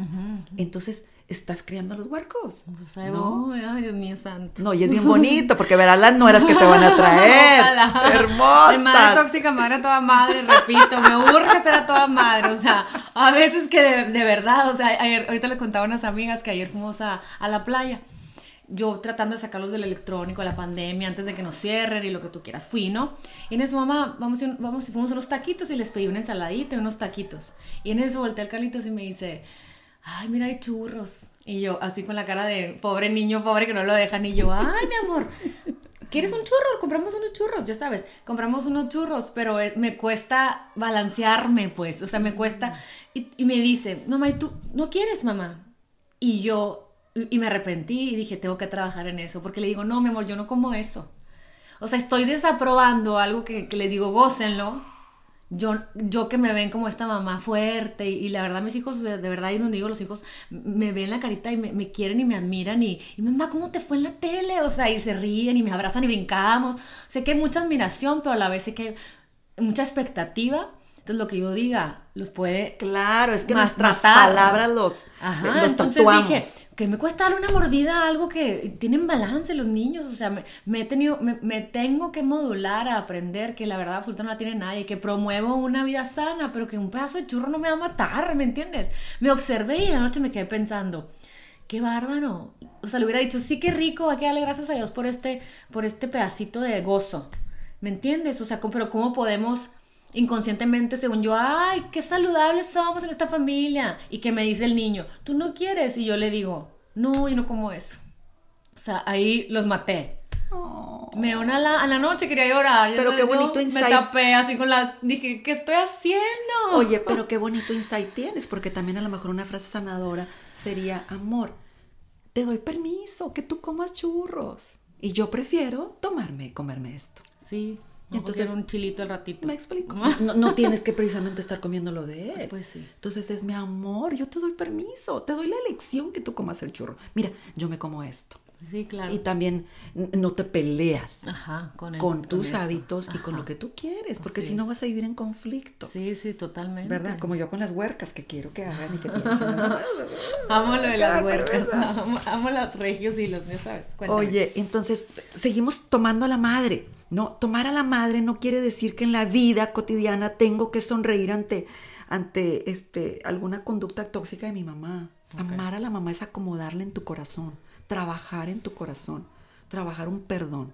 entonces estás creando los huercos. O sea, ¿no? ay, Dios mío santo. No, y es bien bonito porque verás las nueras que te van a traer. Ojalá. Hermosas. De madre tóxica, madre a toda madre, repito, me urge ser a toda madre, o sea, a veces que de, de verdad, o sea, ayer, ahorita le contaba a unas amigas que ayer fuimos a, a la playa, yo tratando de sacarlos del electrónico, la pandemia, antes de que nos cierren y lo que tú quieras, fui, ¿no? Y en eso, mamá, vamos, a vamos, fuimos a unos taquitos y les pedí una ensaladita y unos taquitos. Y en eso volteé al Carlitos y me dice, ay, mira, hay churros. Y yo, así con la cara de pobre niño, pobre que no lo dejan. Y yo, ay, mi amor, ¿quieres un churro? Compramos unos churros, ya sabes. Compramos unos churros, pero eh, me cuesta balancearme, pues. O sea, me cuesta. Y, me dice, mamá, ¿y tú no quieres, mamá? Y yo, y me arrepentí y dije, tengo que trabajar en eso. Porque le digo, no, mi amor, yo no como eso. O sea, estoy desaprobando algo que, que le digo, gócenlo. Yo, yo que me ven como esta mamá fuerte y, la verdad mis hijos, de de verdad, y donde digo los hijos, me ven la carita y me, me quieren y me admiran y, y mamá, ¿cómo te fue en la tele? O sea, y se ríen y me abrazan y brincamos. Sé que hay mucha admiración, pero a la vez sé que hay mucha expectativa. Entonces lo que yo diga los puede Claro, es que nuestras palabras los, Ajá, los entonces tatuamos. dije, que me cuesta darle una mordida a algo que tienen balance los niños, o sea, me, me he tenido, me, me tengo que modular a aprender que la verdad absoluta no la tiene nadie, que promuevo una vida sana, pero que un pedazo de churro no me va a matar, ¿me entiendes? Me observé y en la noche me quedé pensando, qué bárbaro, o sea, le hubiera dicho, sí, qué rico, hay que darle gracias a Dios por este, por este pedacito de gozo, ¿me entiendes? O sea, ¿cómo- pero ¿cómo podemos inconscientemente, según yo, ay, qué saludables somos en esta familia. Y que me dice el niño, tú no quieres. Y yo le digo, no, yo no como eso. O sea, ahí los maté. Me dio una la, a la noche, quería llorar. Pero sabes, qué bonito insight. Me tapé así con la. Dije, ¿qué estoy haciendo? Oye, pero qué bonito insight tienes, porque también a lo mejor una frase sanadora sería, amor, te doy permiso que tú comas churros. Y yo prefiero tomarme, comerme esto. Sí. Entonces, un chilito al ratito. Me explico. No, no, tienes que precisamente estar comiendo lo de él. Pues sí. Entonces es mi amor, yo te doy permiso, te doy la elección que tú comas el churro. Mira, yo me como esto. Sí, claro. Y también no te peleas Ajá, con, el, con, tus hábitos y con lo que tú quieres, porque si no vas a vivir en conflicto. Sí, sí, totalmente. ¿Verdad? Como yo con las huercas que quiero que hagan y que piensen. amo lo de las huercas, amo, los regios y los, ¿sabes? Oye, entonces seguimos tomando a la madre. No, tomar a la madre no quiere decir que en la vida cotidiana tengo que sonreír ante, ante este, alguna conducta tóxica de mi mamá. Amar a la mamá es acomodarla en tu corazón trabajar en tu corazón, trabajar un perdón.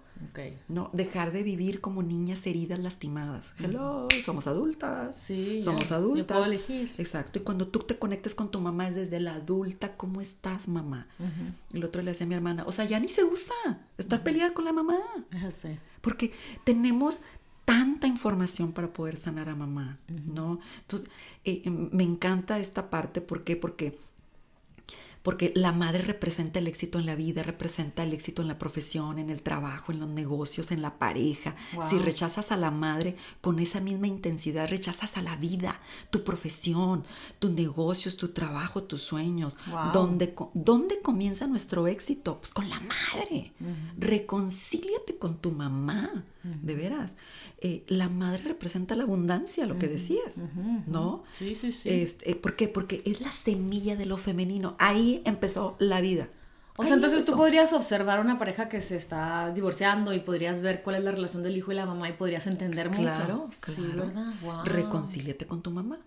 No dejar de vivir como niñas heridas lastimadas. Hello, somos adultas. Sí, somos adultas. Yo puedo elegir. Exacto. Y cuando tú te conectes con tu mamá es desde la adulta, ¿cómo estás, mamá? El otro le decía a mi hermana, o sea, ya ni se usa estar peleada con la mamá. Porque tenemos tanta información para poder sanar a mamá, ¿no? Entonces, eh, em, me encanta esta parte, ¿por qué? Porque porque la madre representa el éxito en la vida, representa el éxito en la profesión, en el trabajo, en los negocios, en la pareja. Si rechazas a la madre con esa misma intensidad, rechazas a la vida, tu profesión, tus negocios, tu trabajo, tus sueños. ¿Dónde, comienza nuestro éxito? Pues con la madre. Reconcíliate con tu mamá, de veras. Eh, la madre representa la abundancia, lo que decías, ¿no? Sí, sí, sí. Este, ¿Por qué? Porque es la semilla de lo femenino. Ahí empezó la vida. O sea, entonces tú podrías observar una pareja que se está divorciando y podrías ver cuál es la relación del hijo y la mamá y podrías entender mucho. Claro, Sí, ¿verdad? Reconcíliate con tu mamá.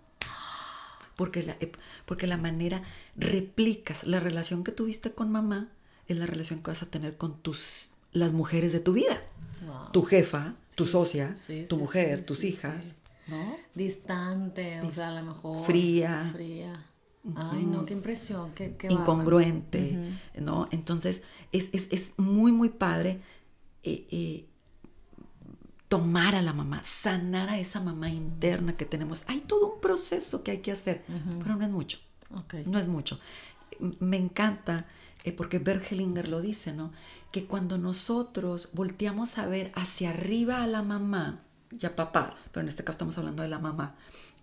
Porque la, eh, porque la manera replicas la relación que tuviste con mamá es la relación que vas a tener con tus las mujeres de tu vida. Tu jefa, tu socia, tu mujer, tus hijas, ¿no? Distante, o sea, a lo mejor. Fría. Fría. Ay, no, qué impresión, qué, Incongruente, ¿no? Entonces, es, muy, muy padre eh, eh, tomar a la mamá, sanar a esa mamá interna que tenemos. Hay todo un proceso que hay que hacer, pero no es mucho. No es mucho. Me encanta, eh, porque Bergelinger lo dice, ¿no? Que cuando nosotros volteamos a ver hacia arriba a la mamá, ya papá, pero en este caso estamos hablando de la mamá,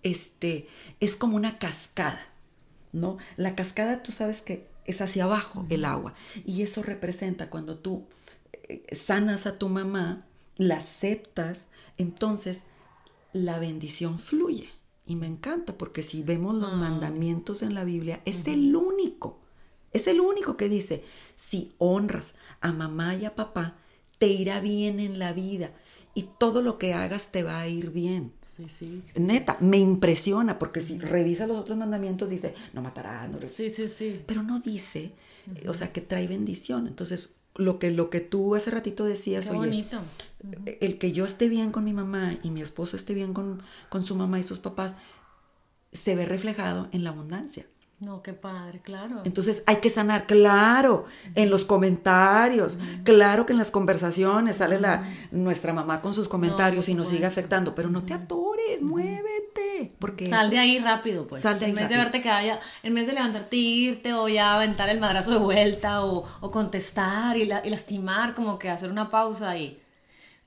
este, es como una cascada, ¿no? La cascada tú sabes que es hacia abajo el agua y eso representa cuando tú eh, sanas a tu mamá, la aceptas, entonces la bendición fluye. Y me encanta porque si vemos los ah. mandamientos en la Biblia, es el único, es el único que dice, si honras a mamá y a papá, te irá bien en la vida y todo lo que hagas te va a ir bien. Sí, sí, Neta, me impresiona porque si revisa los otros mandamientos dice, no matarás, no Sí, sí, sí. Pero no dice, o sea, que trae bendición. Entonces, lo que, lo que tú hace ratito decías, Qué bonito. el que yo esté bien con mi mamá y mi esposo esté bien con, con su mamá y sus papás, se ve reflejado en la abundancia. No, qué padre, claro. Entonces hay que sanar, claro, en los comentarios, claro que en las conversaciones sale la nuestra mamá con sus comentarios y nos sigue afectando, pero no te atores, muévete, porque sal de ahí rápido, pues. Sal de ahí en vez de verte que haya, en vez de levantarte e irte o ya aventar el madrazo de vuelta o, contestar y, y lastimar, como que hacer una pausa y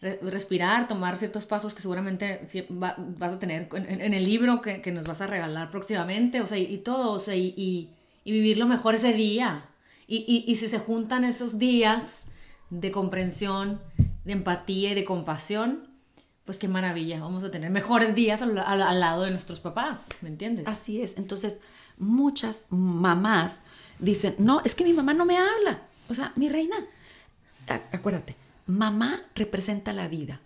respirar, tomar ciertos pasos que seguramente vas a tener en, el libro que, nos vas a regalar próximamente, o sea, y, todo, o sea, y, vivir lo mejor ese día. Y, si se juntan esos días de comprensión, de empatía y de compasión, pues qué maravilla, vamos a tener mejores días al, lado de nuestros papás, ¿me entiendes? Así es, entonces muchas mamás dicen, no, es que mi mamá no me habla, o sea, mi reina, acuérdate, Mamá representa la vida.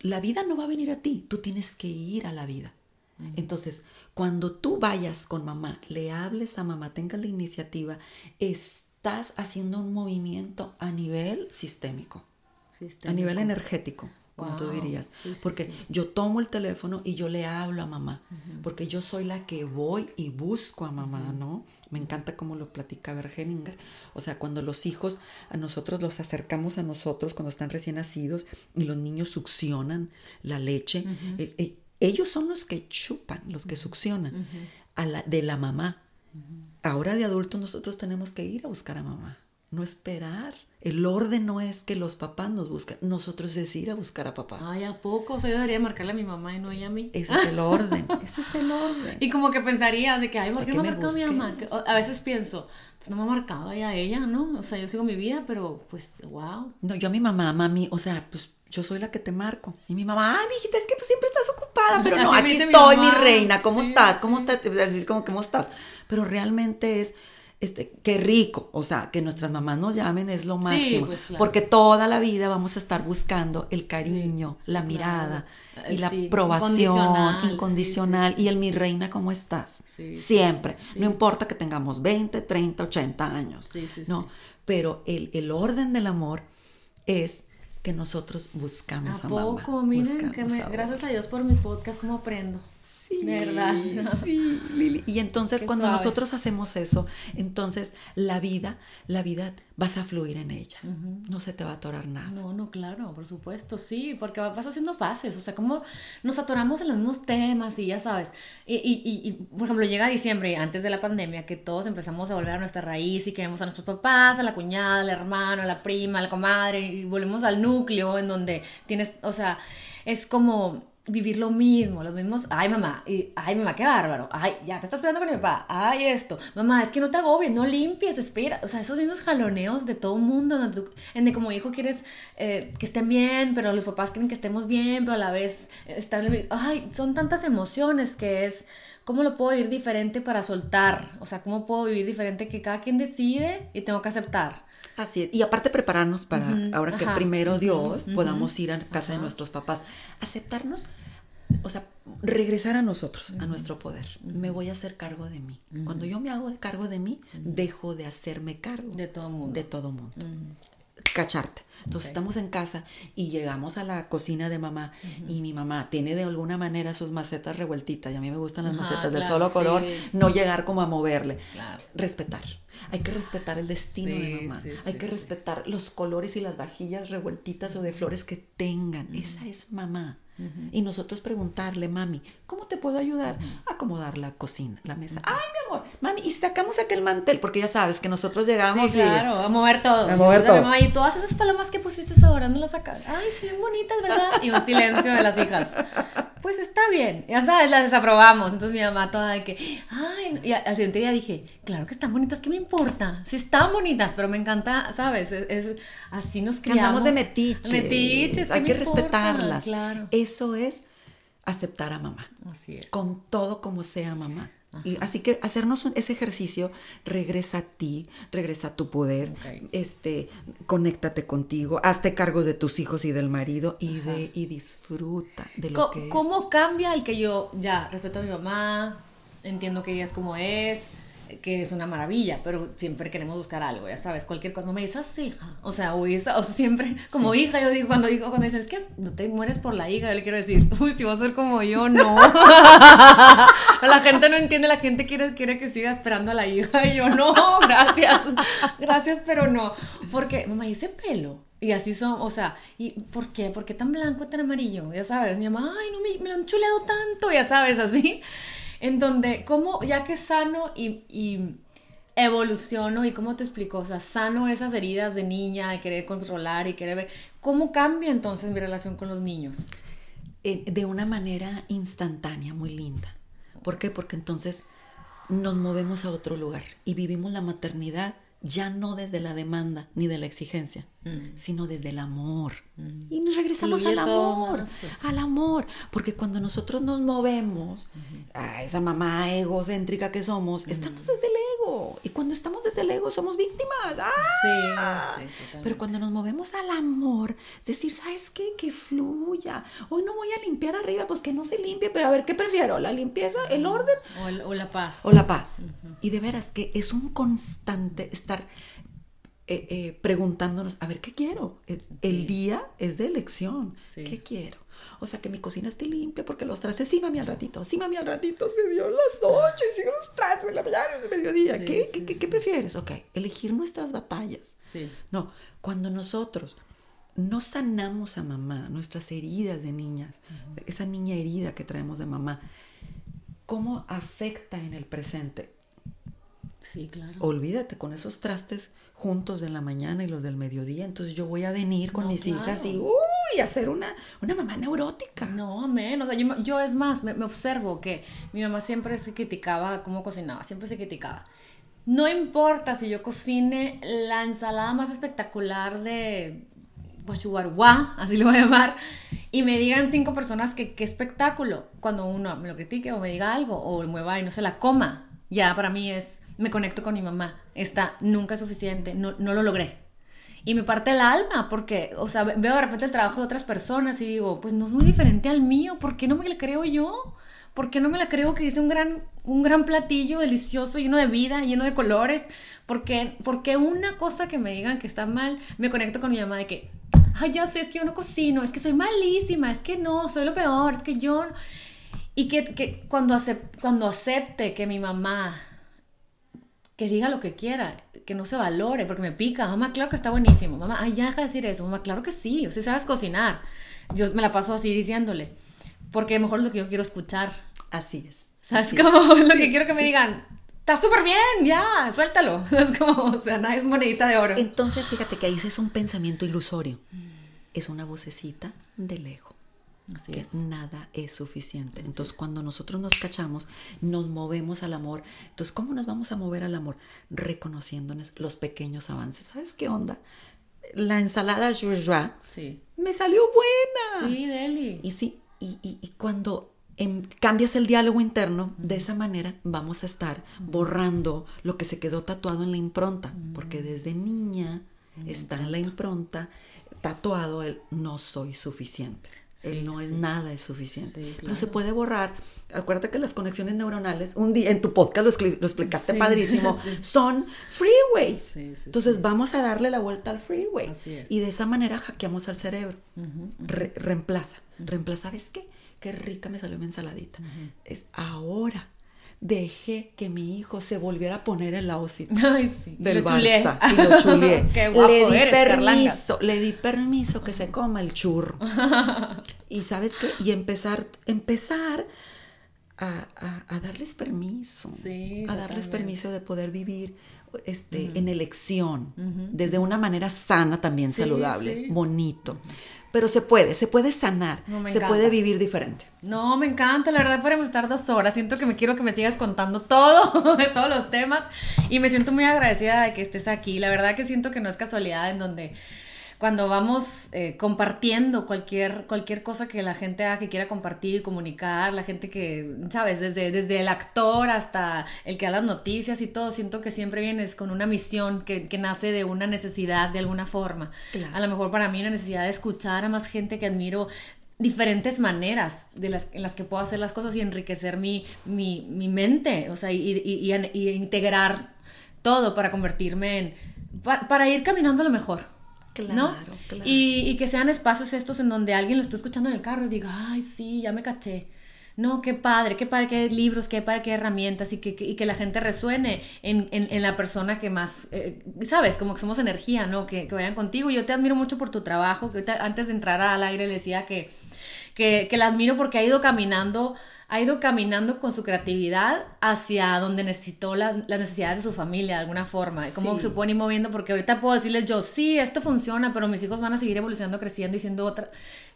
La vida no va a venir a ti, tú tienes que ir a la vida. Entonces, cuando tú vayas con mamá, le hables a mamá, tengas la iniciativa, estás haciendo un movimiento a nivel sistémico, sistémico. a nivel energético como tú dirías. porque yo tomo el teléfono y yo le hablo a mamá, porque yo soy la que voy y busco a mamá, ¿no? Me encanta cómo lo platica Bergeninger. O sea, cuando los hijos a nosotros los acercamos a nosotros cuando están recién nacidos y los niños succionan la leche, eh, eh, ellos son los que chupan, los que succionan a la, de la mamá. Ahora de adultos nosotros tenemos que ir a buscar a mamá. no esperar. El orden no es que los papás nos busquen, nosotros es ir a buscar a papá. Ay, ¿a poco? O sea, yo debería marcarle a mi mamá y no ella a mí. Ese es el orden, ese es el orden. Y como que pensarías de que, ay, ¿por ¿A qué no me marcó a mi mamá? a veces pienso, pues no me ha marcado ella ella, ¿no? O sea, yo sigo mi vida, pero pues, wow. No, yo a mi mamá, mami, o sea, pues yo soy la que te marco. Y mi mamá, ay, mijita, es que pues, siempre estás ocupada, pero no, Así aquí mi estoy, mi, reina, ¿cómo Sí, estás? ¿Cómo sí. estás? Es decir, como, ¿cómo estás? Pero realmente es, este, qué rico, o sea, que nuestras mamás nos llamen es lo máximo. pues, claro. Porque toda la vida vamos a estar buscando el cariño, sí, la claro. mirada y Eh, la sí, aprobación incondicional. Y el mi reina, ¿cómo estás? Siempre. No importa que tengamos 20, 30, 80 años. Sí, sí, no, sí. pero el, el orden del amor es que nosotros buscamos a, ¿A mamá. que me, a gracias a Dios por mi podcast, ¿cómo aprendo? Sí, verdad. Sí, Lili. Y entonces Qué cuando suave. nosotros hacemos eso, entonces la vida, la vida vas a fluir en ella. No se te va a atorar nada. No, no, claro, por supuesto, sí, porque va- vas haciendo pases, o sea, como nos atoramos en los mismos temas y ya sabes, y, y, y, y, por ejemplo, llega diciembre, antes de la pandemia, que todos empezamos a volver a nuestra raíz y que vemos a nuestros papás, a la cuñada, al hermano, a la prima, a la comadre, y volvemos al núcleo en donde tienes, o sea, es como vivir lo mismo, los mismos, ay mamá, y ay mamá, qué bárbaro, ay, ya te estás peleando con mi papá, ay esto, mamá, es que no te agobies, no limpies, espera, o sea, esos mismos jaloneos de todo mundo, en de como hijo quieres eh, que estén bien, pero los papás quieren que estemos bien, pero a la vez están, ay, son tantas emociones que es, ¿cómo lo puedo vivir diferente para soltar? O sea, ¿cómo puedo vivir diferente que cada quien decide y tengo que aceptar? Así es. Y aparte prepararnos para ahora que ajá, primero Dios podamos ir a casa de nuestros papás. Aceptarnos, o sea, regresar a nosotros, a nuestro poder. Me voy a hacer cargo de mí. Cuando yo me hago cargo de mí, dejo de hacerme cargo De todo mundo. de todo mundo. Cacharte. Entonces estamos en casa y llegamos a la cocina de mamá y mi mamá tiene de alguna manera sus macetas revueltitas y a mí me gustan las Ajá, macetas de claro, solo color, sí. no llegar como a moverle. Claro. Respetar. Hay que respetar el destino Sí, de mamá. sí, Hay que respetar los colores y las vajillas revueltitas o de flores que tengan. Esa es mamá. Y nosotros preguntarle, mami, ¿cómo te puedo ayudar? A acomodar la cocina, la mesa. Ay, mi amor, mami, y sacamos aquel mantel, porque ya sabes que nosotros llegamos Sí, y- claro, a mover todo. A mover todo. mamá, y todas esas palomas que pusiste ahora, ¿no las sacas? Ay, sí, bonitas, ¿verdad? Y un silencio de las hijas. Pues está bien, ya sabes, las desaprobamos. Entonces mi mamá toda de que, ay, y al siguiente día dije, claro que están bonitas, ¿qué me importa? Sí están bonitas, pero me encanta, ¿sabes? Es, es- así nos criamos. andamos de metiches. Metiches, ¿qué Hay que importa? respetarlas. Claro. Eso es aceptar a mamá. Así es. con todo como sea mamá. Y así que hacernos un- ese ejercicio, regresa a ti, regresa a tu poder, este, conéctate contigo, hazte cargo de tus hijos y del marido y de y disfruta de lo que ¿Cómo es. cambia el que yo ya respeto a mi mamá, entiendo que ella es como es, que es una maravilla, pero siempre queremos buscar algo, ya sabes, cualquier cosa. Me dices hija, o sea, o, esa, o sea, siempre como hija, yo digo, cuando digo, cuando dicen, es que no te mueres por la hija, yo le quiero decir, uy, si vas a ser como yo, no. la gente no entiende, la gente quiere, quiere que siga esperando a la hija, y yo, no, gracias, gracias, pero no. Porque, mamá, ¿y ese pelo? Y así son, o sea, ¿y por qué? ¿Por qué tan blanco, tan amarillo? Ya sabes, mi mamá, ay, no, me, me lo han chuleado tanto, ya sabes, así. En donde, ¿cómo, ya que sano y, y evoluciono, y cómo te explico? O sea, sano esas heridas de niña, de querer controlar y querer ver, ¿cómo cambia entonces mi relación con los niños? Eh, de una manera instantánea, muy linda. ¿Por qué? Porque entonces nos movemos a otro lugar y vivimos la maternidad ya no desde la demanda ni de la exigencia, sino desde el amor. Y nos regresamos Fluye al amor, más, pues. al amor, porque cuando nosotros nos movemos, a esa mamá egocéntrica que somos, estamos desde el ego. Y cuando estamos desde el ego somos víctimas. ¡Ah! Sí, sí. Pero cuando nos movemos al amor, es decir, ¿sabes qué? Que fluya. Hoy no voy a limpiar arriba, pues que no se limpie, pero a ver, ¿qué prefiero? ¿La limpieza, el orden O, el- o la paz. o la paz? Y de veras que es un constante estar eh, eh, preguntándonos, a ver, ¿qué quiero? El, el día es de elección. Sí. ¿Qué quiero? O sea, que mi cocina esté limpia porque los trastes, sí, mami, al ratito, sí, mami, al ratito, se dio las ocho y siguen los trastes de la mañana, es de mediodía. Sí, ¿Qué, sí, qué, qué- sí. qué prefieres? Ok, elegir nuestras batallas. No, cuando nosotros no sanamos a mamá, nuestras heridas de niñas, esa niña herida que traemos de mamá, ¿cómo afecta en el presente? Sí, claro. Olvídate con esos trastes juntos de la mañana y los del mediodía. Entonces yo voy a venir con No, mis claro. hijas y uy, ser una, una mamá neurótica. No, amén. O sea, yo, yo es más, me, me observo que mi mamá siempre se criticaba cómo cocinaba, siempre se criticaba. No importa si yo cocine la ensalada más espectacular de guachuguaruá, así le voy a llamar, y me digan cinco personas que qué espectáculo, cuando uno me lo critique o me diga algo o mueva y no se la coma, ya para mí es, me conecto con mi mamá, está nunca es suficiente, no, no lo logré. Y me parte el alma porque, o sea, veo de repente el trabajo de otras personas y digo, pues no es muy diferente al mío, ¿por qué no me la creo yo? ¿Por qué no me la creo que hice un gran, un gran platillo delicioso, lleno de vida, lleno de colores? Porque, porque una cosa que me digan que está mal, me conecto con mi mamá de que, ay, ya sé, es que yo no cocino, es que soy malísima, es que no, soy lo peor, es que yo... no". Y que, que cuando, acep- cuando acepte que mi mamá que diga lo que quiera, que no se valore, porque me pica, mamá, claro que está buenísimo, mamá, ay, ya deja de decir eso, mamá, claro que sí, o sea, sabes cocinar. Yo me la paso así diciéndole, porque mejor es lo que yo quiero escuchar, Así es. ¿sabes? es. lo Sí, que quiero que me sí. digan, está súper bien, ya, suéltalo, es como, o sea, nada es monedita de oro. Entonces, fíjate que ahí es un pensamiento ilusorio. Es una vocecita del ego. Así que es. nada es suficiente. Entonces, cuando nosotros nos cachamos, nos movemos al amor. Entonces, ¿cómo nos vamos a mover al amor? Reconociéndonos los pequeños avances. ¿Sabes qué onda? La ensalada joujua Sí. me salió buena. Sí, Deli. Y sí, y, y- y cuando em, cambias el diálogo interno, de esa manera vamos a estar borrando lo que se quedó tatuado en la impronta, porque desde niña está en la impronta tatuado el no soy suficiente. Sí, el no es nada es suficiente. sí, Pero se claro. puede borrar. Acuérdate que las conexiones neuronales, un día en tu podcast lo, expli- lo explicaste padrísimo, son freeways. Entonces vamos a darle la vuelta al freeway. Así es. Y de esa manera hackeamos al cerebro. Re- reemplaza. Reemplaza, ¿sabes qué? Qué rica me salió mi ensaladita. Es ahora. Dejé que mi hijo se volviera a poner el outfit Ay, sí. del lo. Barça y lo chuleé. Qué guapo le di eres, permiso, le di permiso que se coma el churro. y sabes qué? Y empezar, empezar a, a- a darles permiso. Sí, a darles permiso de poder vivir este, en elección, desde una manera sana también, Sí, saludable, bonito. Pero se puede, se puede sanar, No, se encanta. puede vivir diferente. No, me encanta, la verdad podemos estar dos horas. Siento que me quiero que me sigas contando todo, de todos los temas. Y me siento muy agradecida de que estés aquí. La verdad que siento que no es casualidad en donde cuando vamos eh, compartiendo cualquier, cualquier cosa que la gente haga, que quiera compartir y comunicar, la gente que, sabes, desde, desde el actor hasta el que da las noticias y todo, siento que siempre vienes con una misión que, que nace de una necesidad de alguna forma. Claro. A lo mejor para mí una necesidad de escuchar a más gente que admiro diferentes maneras de las, en las que puedo hacer las cosas y enriquecer mi, mi, mi mente, o sea, y, y- y- y integrar todo para convertirme en, pa- para ir caminando a lo mejor. ¿No? Claro, claro. Y, y que sean espacios estos en donde alguien lo está escuchando en el carro y diga, ay, sí, ya me caché. No, qué padre, qué padre que hay libros, qué padre hay herramientas y que, que- y que la gente resuene en, en- en la persona que más, eh, sabes, como que somos energía, ¿no? Que, que vayan contigo. Yo te admiro mucho por tu trabajo, que ahorita antes de entrar al aire le decía que, que, que la admiro porque ha ido caminando, ha ido caminando con su creatividad hacia donde necesitó las, las necesidades de su familia de alguna forma. Y cómo Sí. se pueden ir moviendo, porque ahorita puedo decirles yo, sí, esto funciona, pero mis hijos van a seguir evolucionando, creciendo y siendo otra,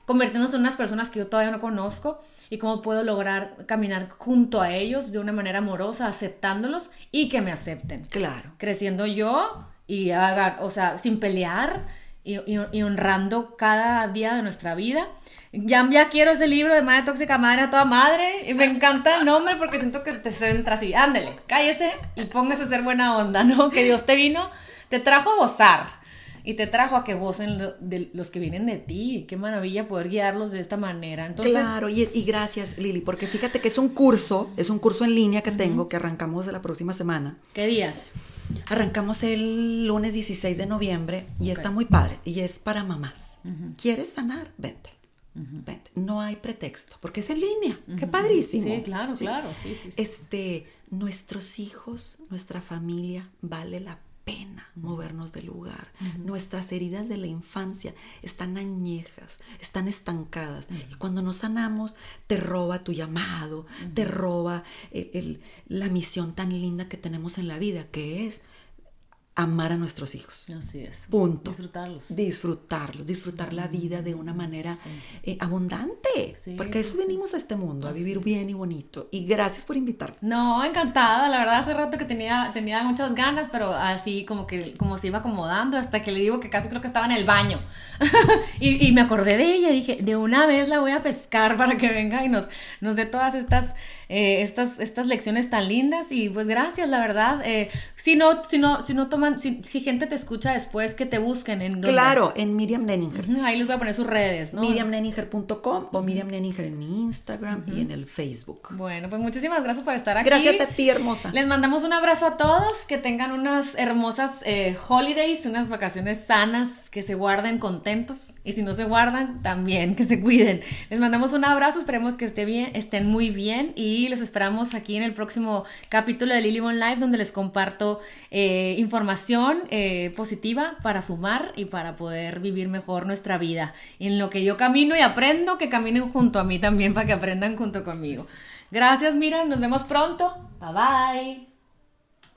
convirtiéndose en unas personas que yo todavía no conozco y cómo puedo lograr caminar junto a ellos de una manera amorosa, aceptándolos y que me acepten Claro. creciendo yo y haga, o sea, sin pelear y, y- y honrando cada día de nuestra vida. Ya, ya quiero ese libro de Madre Tóxica, Madre a toda madre. Y me encanta el nombre porque siento que te centra así. Ándele, cállese y póngase a ser buena onda, ¿no? Que Dios te vino, te trajo a gozar. Y te trajo a que gocen lo- de los que vienen de ti. Qué maravilla poder guiarlos de esta manera. Entonces, claro, y, y gracias Lili, porque fíjate que es un curso, es un curso en línea que tengo que arrancamos la próxima semana. ¿qué día? Arrancamos el lunes 16 de noviembre y está muy padre y es para mamás. ¿Quieres sanar? Vente. No hay pretexto, porque es en línea. Qué padrísimo. Sí, claro, claro. Sí. Este, nuestros hijos, nuestra familia vale la pena. movernos del lugar. Nuestras heridas de la infancia están añejas, están estancadas. Y cuando nos sanamos, te roba tu llamado, te roba la misión tan linda que tenemos en la vida, que es amar a nuestros hijos. Así es. Punto. Disfrutarlos. Disfrutarlos, disfrutar la vida de una manera eh, abundante. porque eso venimos a este mundo, a vivir bien y bonito. Y gracias por invitarme. No, encantada. La verdad, hace rato que tenía, tenía muchas ganas, pero así como que como se iba acomodando hasta que le digo que casi creo que estaba en el baño. y, y, me acordé de ella. Dije, de una vez la voy a pescar para que venga y nos, nos dé todas estas eh, estas, estas lecciones tan lindas y pues gracias, la verdad. Eh, si, no, si, no, si no toman, si, gente te escucha después, que te busquen en Claro, en Miriam Neninger. Ahí les voy a poner sus redes, ¿no? MiriamNeninger.com o Miriam Neninger en mi Instagram y en el Facebook. Bueno, pues muchísimas gracias por estar aquí. Gracias a ti, hermosa. Les mandamos un abrazo a todos, que tengan unas hermosas eh, holidays, unas vacaciones sanas, que se guarden contentos y si no se guardan, también que se cuiden. Les mandamos un abrazo, esperemos que esté bien, estén muy bien y y los esperamos aquí en el próximo capítulo de Lily Live donde les comparto eh, información eh, positiva para sumar y para poder vivir mejor nuestra vida. en lo que yo camino y aprendo, que caminen junto a mí también para que aprendan junto conmigo. Gracias, Mira, nos vemos pronto. Bye bye.